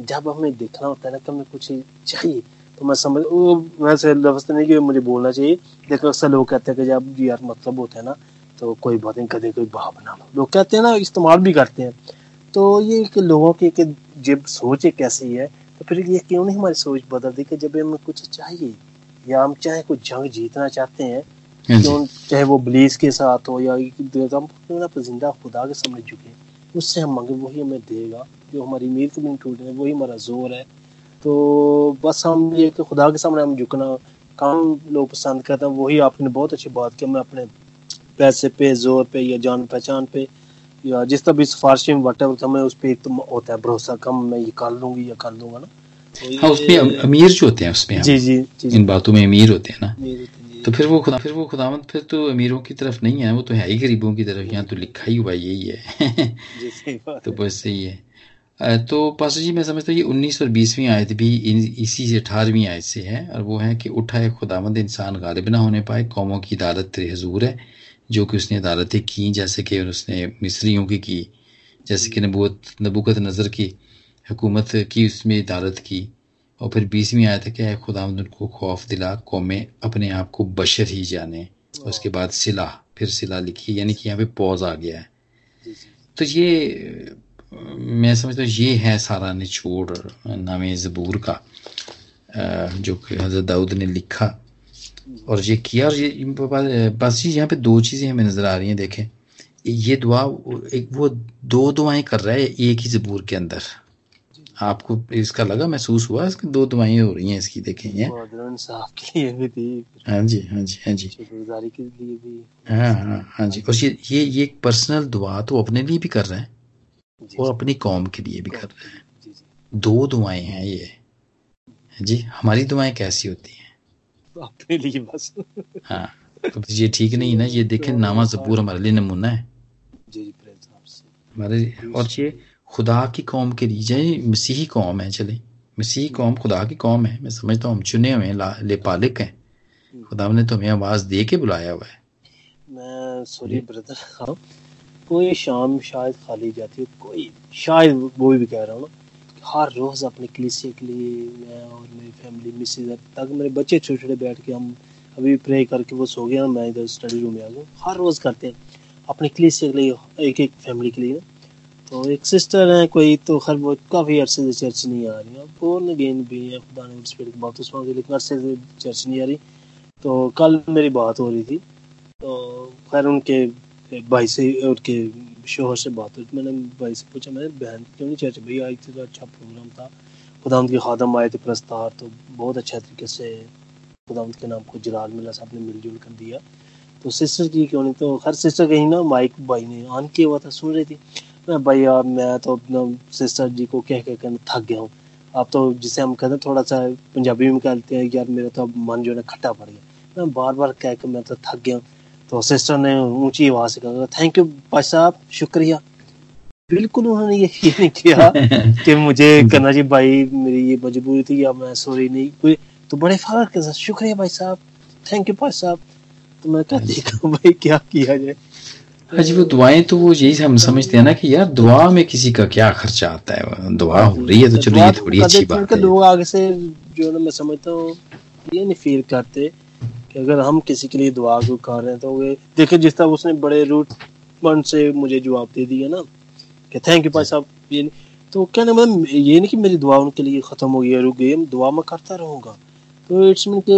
जब हमें देखना होता है ना कि हमें कुछ चाहिए तो मैं समझ वो वैसे लफ्ज नहीं कि मुझे बोलना चाहिए। लेकिन अक्सर लोग कहते हैं कि जब यार मतलब होता है ना तो कोई बात नहीं कदे कोई बना लो लोग कहते हैं ना इस्तेमाल भी करते हैं। तो ये कि लोगों की कि जब सोच एक ऐसी है तो फिर ये क्यों नहीं हमारी सोच बदल दी कि जब हमें कुछ चाहिए या हम चाहे कुछ जंग जीतना चाहते हैं हाँ क्यों चाहे वो बलीस के साथ हो या हम ज़िंदा खुदा के समझ चुके हैं उससे हम मांगे वही हमें देगा जो हमारी मीर को भी टूट वही हमारा ज़ोर है। तो बस हम ये कि खुदा के सामने हम झुकना काम लोग पसंद करते हैं वही आपने बहुत अच्छी बात की मैं अपने पैसे पे ज़ोर पे या जान पहचान पे या जिस तरह भी सिफारिश में वट हमें उस पर तो होता है भरोसा कम मैं ये कर लूँगी या कर लूँगा ना। तो हाँ उसमें अमीर जो होते हैं उसमें जी जी, जी इन बातों में अमीर होते हैं ना। तो फिर वो खुदा फिर वो खुदावंत फिर तो अमीरों की तरफ़ नहीं है वो तो है ही गरीबों की तरफ़ यहाँ तो लिखा ही हुआ यही है। तो बस सही है। तो पास जी मैं समझता हूँ ये उन्नीस और बीसवीं आयत भी इसी से अठारहवीं आयत से है और वो है कि उठाए खुदावंद इंसान गालिब ना होने पाए कौमों की अदालत तेरे हजूर है। जो कि उसने अदालतें की जैसे कि उसने मिस्रियों की की जैसे कि नबूत नबूकत नज़र की हुकूमत की उसमें अदालत की। और फिर बीसवीं आयत है क्या है खुदा उनको खौफ दिला कौमें अपने आप को बशर ही जाने। उसके बाद सिला फिर सिला लिखी यानी कि यहाँ पे पौज आ गया है। तो ये मैं समझता हूँ ये है सारा निचोड़ नाम ज़बूर का जो कि हज़रत दाऊद ने लिखा। और ये किया और ये बस जी यहाँ पे दो चीज़ें हमें नज़र आ रही हैं देखें। ये दुआ एक वो दो दुआएँ कर रहा है एक ही जबूर के अंदर। आपको इसका लगा महसूस हुआ इसकी दो दुआएँ हो रही हैं इसकी देखें ये। के लिए भी थी हाँ जी हाँ जी हाँ जी। के लिए भी। हाँ हाँ हाँ जी। और ये ये ये एक पर्सनल दुआ तो अपने लिए भी कर रहे हैं और अपनी कौम के लिए भी कर रहे हैं। दो दुआएँ हैं ये। जी हमारी दुआएँ कैसी होती हैं? अपने लिए बस। हाँ तो ये ठीक नहीं ना ये देखें नामा जबूर हमारे लिए नमूना है। जी हमारे और ये खुदा की कौम के लिए मसीही कौम है चले। मसीही कौम खुदा की कौम है। मैं समझता हूँ हम चुने हुए हैं ला- लेपालिक हैं। खुदा ने तुम्हें आवाज़ दे के बुलाया हुआ है। मैं सॉरी ब्रदर हाँ। कोई शाम शायद खाली जाती है कोई शायद वो भी कह रहा हूँ हर रोज अपने कलीसिया के लिए मैं और मेरी फैमिली मिसेज तक मेरे बच्चे छोटे छोटे बैठ के हम अभी प्रे करके वो सो गया मैं इधर स्टडी रूम में आ गया हर रोज करते हैं, अपने कलीसिया के लिए एक एक फैमिली के लिए। तो एक सिस्टर है कोई तो खैर वो काफ़ी अरसे से चर्च नहीं आ रही है। बोर्न अगेन भी है, खुदा ने स्पिरिट की बात उसमें लेकिन अरसे से चर्च नहीं आ रही। तो कल मेरी बात हो रही थी तो खैर उनके भाई से उनके शोहर से बात हुई। मैंने भाई से पूछा, मैंने बहन क्यों नहीं चर्च आई थी तो अच्छा प्रोग्राम था। खुदाम के खादम आए थे प्रस्तार तो बहुत अच्छा तरीके से खुदाम के नाम को जलाल मिला साहब ने मिलजुल कर दिया। तो सिस्टर की क्यों नहीं? तो हर सिस्टर कहीं ना, माइक भाई ने ऑन किया हुआ था सुन रही थी। मैं भाई यार मैं तो अपना सिस्टर जी को कह कह कर थक गया हूँ। आप तो जिसे हम कहते हैं थोड़ा सा पंजाबी में कहते हैं, यार, मेरा तो अब मन जो है खट्टा पड़ गया। मैं बार बार कह के मैं तो थक गया हूँ। तो सिस्टर ने ऊँची आवाज़ से कहा थैंक यू भाई साहब शुक्रिया। बिल्कुल उन्होंने ये नहीं किया। कि मुझे करना चाहिए भाई मेरी ये मजबूरी थी या मैं सॉरी नहीं। कोई तो बड़े फ़र्क के साथ शुक्रिया भाई साहब। थैंक यू भाई साहब तो मैं क्या देखा भाई क्या किया जाए? हाँ जी वो दुआएँ तो वो यही हम समझते हैं ना कि यार दुआ में किसी का क्या खर्चा आता है? दुआ हो रही है तो चलो ये थोड़ी अच्छी बात है। लोग आगे से जो ना मैं समझता हूँ ये नहीं फील करते। कि अगर हम किसी के लिए दुआ को कर रहे हैं तो वे देखिए जिस तरह उसने बड़े रूट मन से मुझे जवाब दे दिया ना कि थैंक यू भाई साहब ये नहीं तो कहने मतलब ये नहीं कि मेरी दुआ उनके लिए खत्म हो गई है रुक गई दुआ मैं करता रहूँगा। तो इट्स मीन कि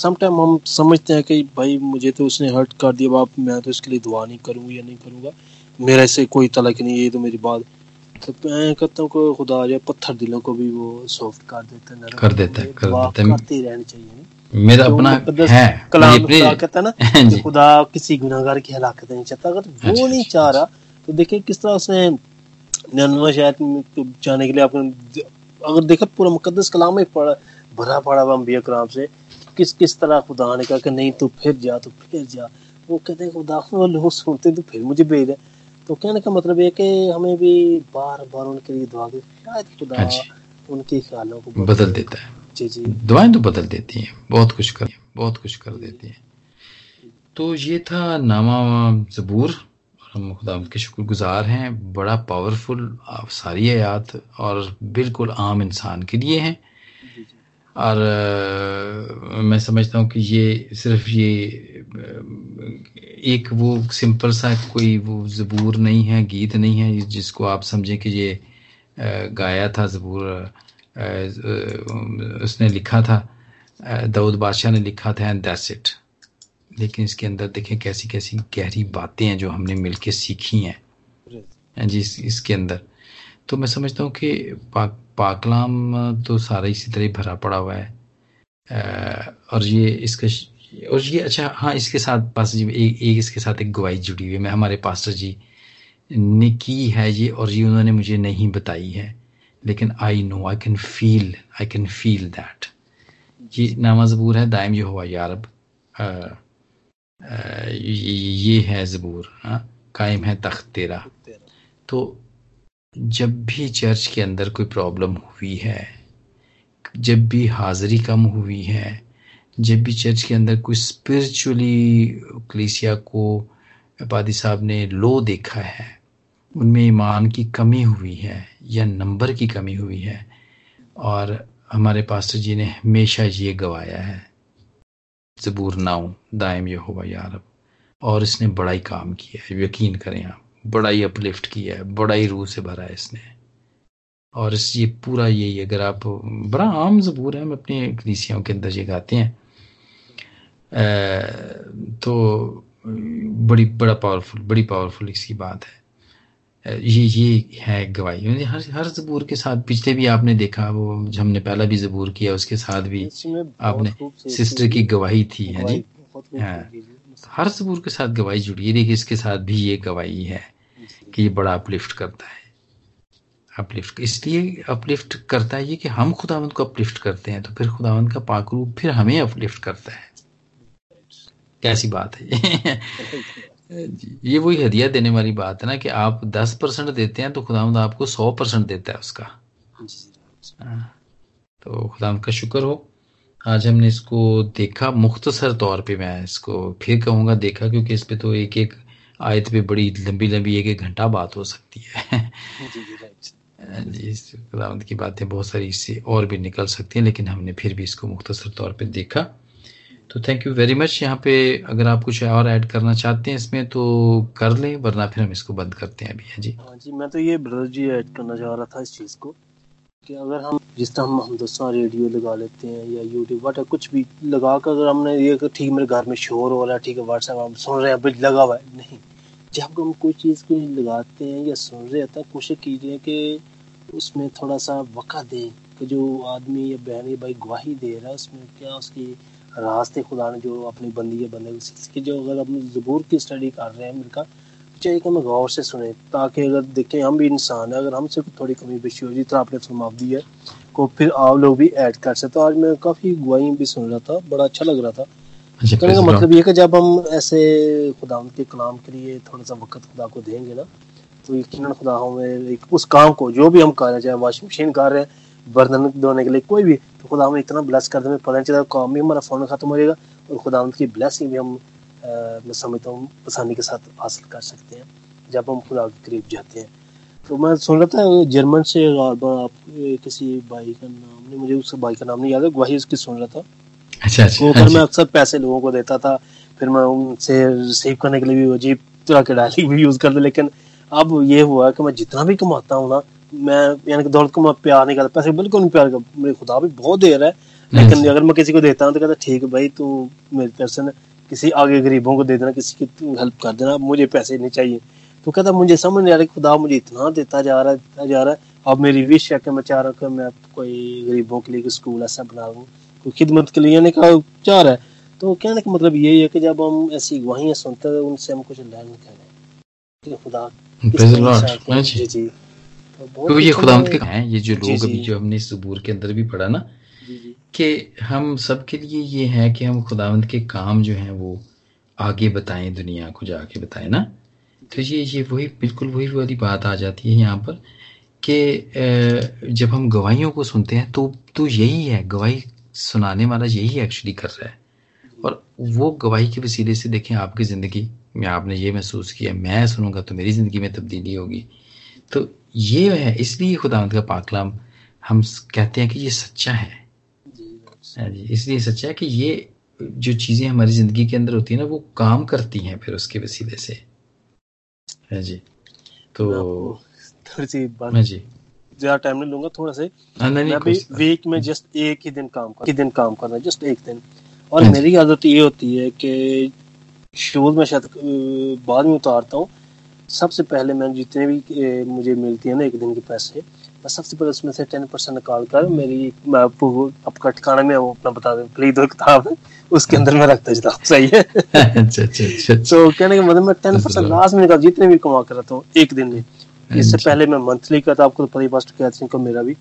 समटाइम हम समझते हैं कि भाई मुझे तो उसने हर्ट कर दिया बाप मैं तो इसके लिए दुआ नहीं करूँगा या नहीं करूँगा। मेरा इससे कोई तलक नहीं ये तो मेरी बात। तो मैं कहता हूँ कि खुदा जो पत्थर दिलों को भी वो सॉफ्ट कर देता है कर देता है कर देता है। करते ही रहनी चाहिए? मेरा तो अपना है कलाम खुदा कहता है ना हाँ कि खुदा किसी गुनाहगार की हलाकत नहीं चाहता। अगर हाँ वो नहीं चाह रहा तो देखिए किस तरह उसने निन्यानवे शायद में तो जाने के लिए आपने अगर देखा पूरा मुकदस कलाम में पढ़ा भरा पड़ा हुआ अंबिया कराम से किस किस तरह खुदा ने कहा कि नहीं तू फिर जा तू फिर जा। वो कहते हैं खुदा वो लोग सुनते तो फिर मुझे भेज दे। तो कहने का मतलब ये कि हमें भी बार बार उनके लिए दुआ की शायद खुदा हाँ उनके ख्यालों को बदल देता है। जी जी। दुआएँ तो बदल देती हैं बहुत कुछ कर बहुत कुछ कर देती हैं। तो ये था नामा जबूर हम खुदा के शुक्रगुजार हैं बड़ा पावरफुल सारी आयात और बिल्कुल आम इंसान के लिए हैं। और मैं समझता हूँ कि ये सिर्फ़ ये एक वो सिंपल सा कोई वो ज़बूर नहीं है गीत नहीं है जिसको आप समझें कि ये गाया था ज़बूर उसने लिखा था दाऊद बादशाह ने लिखा था एंड दैट्स इट लेकिन इसके अंदर देखें कैसी कैसी गहरी बातें हैं जो हमने मिलके सीखी हैं। हैं जी इस, इसके अंदर। तो मैं समझता हूँ कि पाक पाकलाम तो सारा इसी तरह भरा पड़ा हुआ है। अ, और ये इसका और ये अच्छा हाँ इसके साथ पास जी एक, एक इसके साथ एक गवाही जुड़ी हुई है। मैं हमारे पास्टर जी ने की है ये और ये उन्होंने मुझे नहीं बताई है। लेकिन I know I can feel I can feel that ये नामा ज़बूर है, दायम ये हुआ यारब ये है ज़बूर हाँ? कायम है तख्त तेरा। तो जब भी चर्च के अंदर कोई प्रॉब्लम हुई है, जब भी हाजिरी कम हुई है, जब भी चर्च के अंदर कोई स्पिरिचुअली कलीसिया को पादी साहब ने लो देखा है उनमें ईमान की कमी हुई है या नंबर की कमी हुई है और हमारे पास्टर जी ने हमेशा ये गवाया है जबूर नाउ दायम ये हुआ यारब और इसने बड़ा ही काम किया है यकीन करें आप बड़ा ही अपलिफ्ट किया है बड़ा ही रूह से भरा है इसने। और इस ये पूरा यही अगर आप बड़ा आम जबूर है हम अपने कलीसियाओं के अंदर ये गाते हैं। अ, तो बड़ी बड़ा पावरफुल बड़ी पावरफुल इसकी बात है। ये ये है गवाही। हर हर जबूर के साथ पिछले भी आपने देखा वो हमने पहला भी जबूर किया उसके साथ भी आपने सिस्टर की गवाही थी है जी? हाँ। हर जबूर के साथ गवाही जुड़ी है। देखिए इसके साथ भी ये गवाही है कि ये बड़ा अपलिफ्ट करता है। अपलिफ्ट इसलिए अपलिफ्ट करता है ये कि हम खुदावंत को अपलिफ्ट करते हैं तो फिर खुदावंत का पाक रूप फिर हमें अपलिफ्ट करता है। कैसी बात है। ये वही हदिया देने वाली बात है ना कि आप दस परसेंट देते हैं तो खुदावंद आपको सौ परसेंट देता है उसका। हाँ। तो खुदावंद का शुक्र हो। आज हमने इसको देखा मुख्तसर तौर पे मैं इसको फिर कहूँगा देखा क्योंकि इस पे तो एक एक आयत पे बड़ी लंबी लंबी एक एक घंटा बात हो सकती है। जी खुदावंद की बातें बहुत सारी इससे और भी निकल सकती हैं लेकिन हमने फिर भी इसको मुख्तसर तौर पे देखा। तो थैंक यू वेरी मच यहाँ पे अगर आप कुछ और ऐड करना चाहते हैं इसमें तो कर लें, वरना फिर हम इसको बंद करते हैं अभी, है जी। हाँ जी, मैं तो ये ब्रदर जी ऐड करना चाह रहा था इस चीज़ को, कि अगर हम जिस तरह हम दोस्तों रेडियो लगा लेते हैं या यूट्यूब वट कुछ भी लगा कर अगर हमने ये ठीक मेरे घर में शोर हो रहा है, ठीक है व्हाट्सएप हम सुन रहे हैं लगा हुआ है, नहीं। जब हम कोई चीज़ को लगाते हैं या सुन रहे हैं तो कोशिश कीजिए कि उसमें थोड़ा सा वक़ा दें, कि जो आदमी या बहन या भाई गवाही दे रहा है, उसमें क्या उसकी रास्ते खुदा ने जो अपनी बंदी है बंदे की जो अगर अपनी जबूर की स्टडी कर रहे हैं मिलकर चाहिए कि हम गौर से सुने ताकि अगर देखें हम भी इंसान है अगर हमसे थोड़ी कमी बेशी हो जितना आपने फरमाव दी है को फिर आप लोग भी ऐड कर सकते तो आज मैं काफ़ी गुआई भी सुन रहा था बड़ा अच्छा लग रहा था। अच्छा, कहने का मतलब ये कि जब हम ऐसे खुदा के कलाम के लिए थोड़ा सा वक्त खुदा को देंगे ना तो यकीन खुदा हमें उस काम को जो भी हम कर रहे हैं चाहे वॉशिंग मशीन कर रहे हैं बर्तन धोने के लिए कोई भी तो खुदा हमें इतना ब्लेस कर दे पता नहीं चला काम भी हमारा फ़ोन खत्म हो जाएगा और खुदा की ब्लेसिंग भी हम मैं समझता हूँ आसानी के साथ हासिल कर सकते हैं जब हम खुदा के करीब जाते हैं। तो मैं सुन रहा था जर्मन से आप किसी भाई का नाम नहीं मुझे उस भाई का नाम नहीं याद है वही उसकी सुन रहा था। अच्छा अच्छा तो मैं अक्सर पैसे लोगों को देता था फिर मैं उनसे रिसीव करने के लिए भी अजीब तरह के डायलिंग भी यूज़ करता लेकिन अब ये हुआ कि मैं जितना भी कमाता हूँ ना मैं यानी कि दौलत को मैं प्यार नहीं करता पैसे बिल्कुल नहीं प्यार करता। मेरे खुदा भी बहुत देर है। लेकिन। अगर मैं किसी को देता हूँ तो कहता ठीक है भाई तू मेरी तरफ़ से किसी आगे गरीबों को दे देना किसी की हेल्प कर देना। मुझे पैसे नहीं चाहिए। तो कहता मुझे समझ नहीं आ रहा खुदा मुझे इतना देता जा रहा है देता जा रहा है। अब मेरी विश है कि मैं चाह रहा हूँ कि मैं कोई गरीबों के लिए कोई स्कूल ऐसा बना दूँ कोई खिदमत के लिए यानी कहा चाह रहा है। तो कहने का मतलब यही है कि जब हम ऐसी गवाहियाँ सुनते हैं उनसे हम कुछ लर्न करें। खुदा जी जी। तो ये खुदावंत के हैं ये जो लोग अभी जो हमने सबूर के अंदर भी पढ़ा ना कि हम सब के लिए ये है कि हम खुदावंत के काम जो हैं वो आगे बताएँ दुनिया को जाके बताएँ ना। तो ये ये वही बिल्कुल वही वाली बात आ जाती है यहाँ पर कि जब हम गवाहियों को सुनते हैं तो तो यही है गवाही सुनाने वाला यही एक्चुअली कर रहा है। और वो गवाही के वसीले से देखें आपकी ज़िंदगी में आपने ये महसूस किया मैं सुनूँगा तो मेरी ज़िंदगी में तब्दीली होगी। तो ये है इसलिए खुदावंत का पाकलाम हम कहते हैं कि ये सच्चा है। हाँ इसलिए सच्चा है कि ये जो चीज़ें हमारी ज़िंदगी के अंदर होती है ना वो काम करती हैं फिर उसके वसीले से। है हाँ जी तो थोड़ी सी बात हाँ जी। ज़्यादा टाइम नहीं लूँगा थोड़ा से। हाँ, मैं भी वीक में जस्ट एक ही दिन काम कर दिन काम करना जस्ट एक दिन। और मेरी आदत ये होती है कि शुरू में शायद बाद में उतारता हूँ सबसे पहले मैं जितने भी मुझे मिलती है ना एक दिन के पैसे मैं सबसे पहले उसमें से टेन परसेंट निकाल कर मेरी आपका ठिकाना में वो अपना बता दें खरीद दो किताब उसके अंदर मैं रखता जाता हूँ सही है? अच्छा, अच्छा अच्छा तो कहने का मतलब मैं टेन परसेंट लास्ट में निकाल जितने भी कमा कर रहा हूँ एक दिन में। इससे। पहले मैं मंथली का था आपको तो पता ही कहते हैं मेरा भी।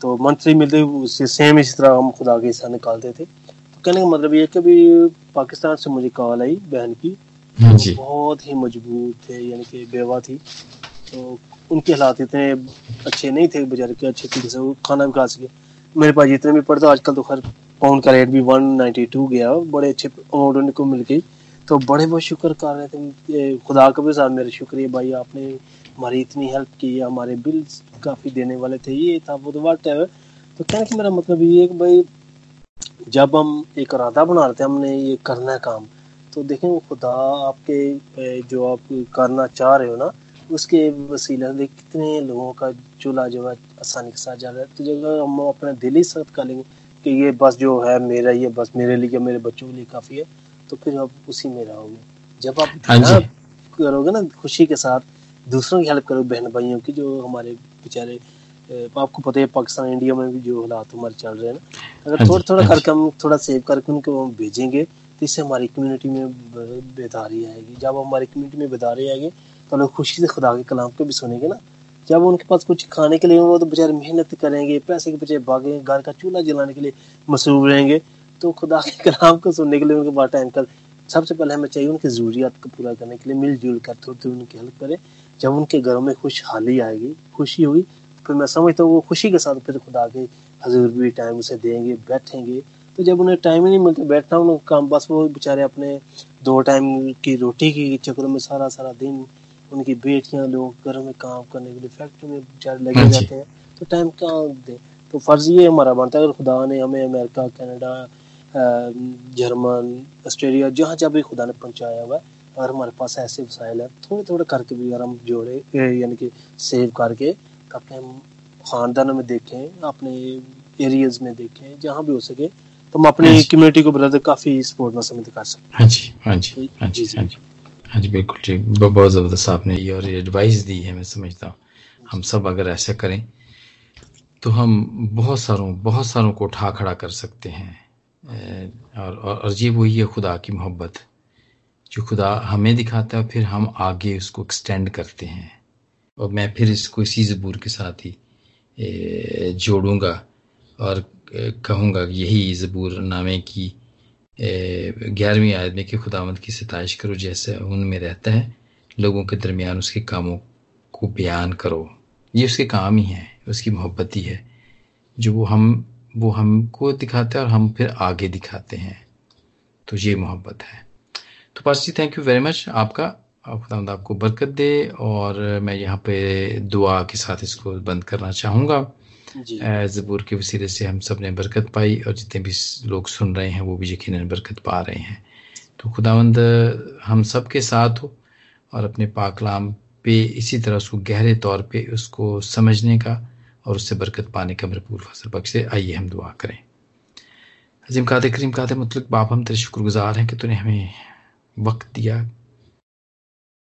तो मंथली मिलते उससे सेम इसी तरह हम खुदा के हिस्सा निकालते थे। तो कहने का मतलब ये कि भी पाकिस्तान से मुझे कॉल आई बहन की। तो बहुत ही मज़बूत थे यानी कि बेवा थी। तो उनके हालात इतने अच्छे नहीं थे बेचारे के अच्छे तरीके से वो खाना भी खा सके। मेरे पास जितने भी पड़ता आजकल तो खैर पाउंड का रेट भी वन नाइनटी टू गया बड़े अच्छे अमाउंट उनको मिल गई। तो बड़े बहुत शुक्र कर रहे थे खुदा का भी साथ मेरे शुक्रिया भाई आपने हमारी इतनी हेल्प की हमारे बिल्स काफ़ी देने वाले थे ये था वो तो वाट है तो कहने का मेरा मतलब ये है कि भाई जब हम एक इरादा बना रहे थे हमने ये करना है काम तो देखें वो खुदा आपके जो आप करना चाह रहे हो ना उसके वसीले से कितने लोगों का चूल्हा जो है आसानी के साथ जा रहा है। तो जब हम अपने दिल ही सख्त कर लेंगे कि ये बस जो है मेरा ये बस मेरे लिए मेरे बच्चों के लिए काफ़ी है तो फिर आप उसी में रहोगे। जब आप हाँ करोगे ना खुशी के साथ दूसरों की हेल्प करोगे बहन भाइयों की जो हमारे बेचारे आपको पता है पाकिस्तान इंडिया में भी जो हालात हमारे चल रहे हैं ना अगर थोड़ा थोड़ा करके हम थोड़ा सेव करके उनको हम भेजेंगे इससे हमारी कम्युनिटी में बेदारी आएगी। जब हमारी कम्युनिटी में बेदारी आएगी तो लोग खुशी से खुदा के कलाम को भी सुनेंगे ना। जब उनके पास कुछ खाने के लिए वो तो बेचारे मेहनत करेंगे, पैसे के पीछे भागेंगे, घर का चूल्हा जलाने के लिए मसरूफ रहेंगे। तो खुदा के कलाम को सुनने के लिए उनके पास टाइम कर सबसे पहले हमें चाहिए उनकी ज़रूरियात को पूरा करने के लिए, मिलजुल कर थोड़ी उनकी हेल्प करें। जब उनके घरों में खुशहाली आएगी, खुशी होगी तो फिर मैं समझता हूँ वो खुशी के साथ फिर खुदा के हजूर भी टाइम उसे देंगे, बैठेंगे। तो जब उन्हें टाइम ही नहीं मिलता बैठता उनका काम बस वो बेचारे अपने दो टाइम की रोटी के चक्रों में सारा सारा दिन उनकी बेटियाँ लोग घरों में काम करने के लिए फैक्ट्री में बेचारे लगे जाते हैं। तो टाइम कहाँ दे? तो फ़र्ज़ ये हमारा बनता है अगर खुदा ने हमें अमेरिका कनाडा जर्मन ऑस्ट्रेलिया जहाँ जहाँ भी खुदा ने पहुँचाया हुआ है और हमारे पास ऐसे वसाइल है थोड़े थोड़े करके भी अगर हम जोड़े यानी कि सेव करके अपने खानदानों में देखें अपने एरियाज़ में देखें जहाँ भी हो सके तो हम अपनी कम्युनिटी को ब्रदर काफ़ी सपोर्ट में समझ कर सकते हाँ। जी हाँ जी हाँ जी हाँ जी। हाँ जी बिल्कुल ठीक। बहुत ज़बरदस्त आपने ये और एडवाइस दी है मैं समझता हूँ। हम सब अगर ऐसा करें तो हम बहुत सारों बहुत सारों को उठा खड़ा कर सकते हैं। और और ये वही है खुदा की मोहब्बत। जो खुदा हमें दिखाता है फिर हम आगे उसको एक्सटेंड करते हैं। और मैं फिर इसको इसी ज़बूर के साथ ही जोड़ूँगा। और कहूँगा यही ज़बूर नामे की ग्यारहवीं आयत में कि खुदावंद की सिताइश करो जैसे उनमें रहता है, लोगों के दरमियान उसके कामों को बयान करो। ये उसके काम ही है, उसकी मोहब्बत ही है। जो वो हम, वो हमको दिखाते हैं और हम फिर आगे दिखाते हैं तो ये मोहब्बत है। तो पास जी थैंक यू वेरी मच आपका। खुदा आपको बरकत दे और मैं यहाँ पे दुआ के साथ इसको बंद करना चाहूँगा। ज़बूर के वसीले से हम सबने बरकत पाई और जितने भी लोग सुन रहे हैं, वो भी यकीन बरकत पा रहे हैं। तो खुदावंद, हम सब के साथ हो और अपने पाकलाम पे इसी तरह उसको गहरे तौर पे उसको समझने का और उससे बरकत पाने का भरपूर फ़सल बख्शे, आइए हम दुआ करें। अजीम कादे करीम, कादे मतलब बाप हम तेरे शुक्रगुजार हैं कि तूने हमें वक्त दिया।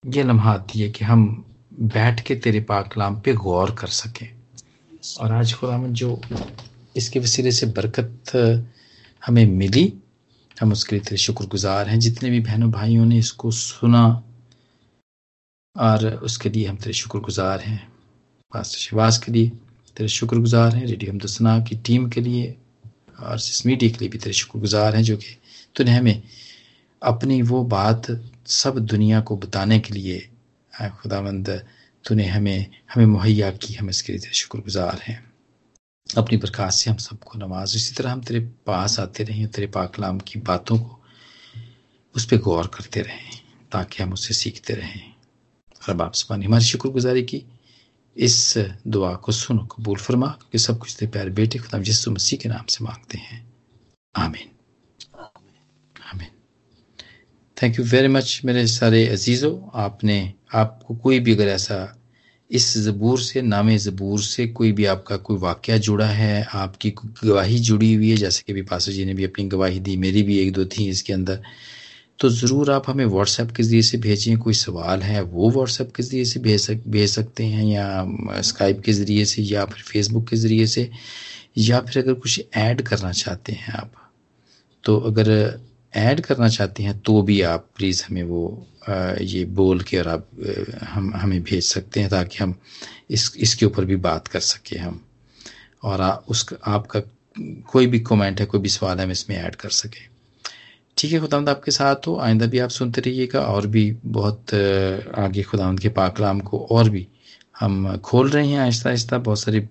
ये लम्हा दिए कि हम बैठ के तेरे पाकलाम पे गौर कर सकें। और आज खुदा जो इसके वसीले से बरकत हमें मिली, हम उसके लिए तेरे शुक्रगुजार हैं। जितने भी बहनों भाइयों ने इसको सुना और उसके लिए हम तेरे शुक्रगुजार हैं। पास्टर शिवास के लिए तेरे शुक्रगुजार हैं, रेडियो हमदसना की टीम के लिए और इस मीडिया के लिए भी तेरे शुक्रगुजार हैं, जो कि तूने हमें अपनी वो बात सब दुनिया को बताने के लिए खुदावंद तूने हमें हमें मुहैया की, हम इसके लिए शुक्रगुजार हैं। अपनी बरकत से हम सबको नवाज़। इसी तरह हम तेरे पास आते रहें तेरे पाकलाम की बातों को उस पर गौर करते रहें, ताकि हम उससे सीखते रहें। रब आप सबानी हमारी शुक्रगुजारी की। इस दुआ को सुनो, कबूल फरमा, क्योंकि सब कुछ तेरे प्यारे बेटे खुदा जिसु मसीह के नाम से मांगते हैं। आमीन। आमीन। थैंक यू वेरी मच मेरे सारे अजीज़ों। आपने आपको कोई भी अगर ऐसा इस ज़बूर से, नाम ज़बूर से कोई भी आपका कोई वाक़ जुड़ा है, आपकी गवाही जुड़ी हुई है, जैसे कि अभी पासर जी ने भी अपनी गवाही दी, मेरी भी एक दो थी इसके अंदर तो ज़रूर आप हमें व्हाट्सएप के ज़रिए से भेजें, कोई सवाल है, वो व्हाट्सएप के ज़रिए से भेज सक, भेज सकते हैं, या स्काइप के ज़रिए से, या फिर फेसबुक के ज़रिए से, या फिर अगर कुछ ऐड करना चाहते हैं आप तो अगर ऐड करना चाहते हैं तो भी आप प्लीज़ हमें वो ये बोल के और आप हम हमें भेज सकते हैं ताकि हम इस इसके ऊपर भी बात कर सकें हम। और आ, उस आपका कोई भी कमेंट है कोई भी सवाल है हम इसमें ऐड कर सकें। ठीक है खुदावंद आपके साथ हो। आइंदा भी आप सुनते रहिएगा और भी बहुत आगे खुदावंद के पाकलाम को और भी हम खोल रहे हैं आहिस्ता आहिस्ता। बहुत सारी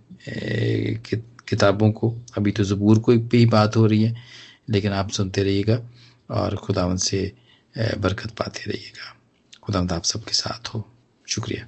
किताबों को अभी तो ज़बूर को भी बात हो रही है लेकिन आप सुनते रहिएगा। और खुदावन से बरकत पाते रहिएगा। खुदावंद आप सबके साथ हो। शुक्रिया।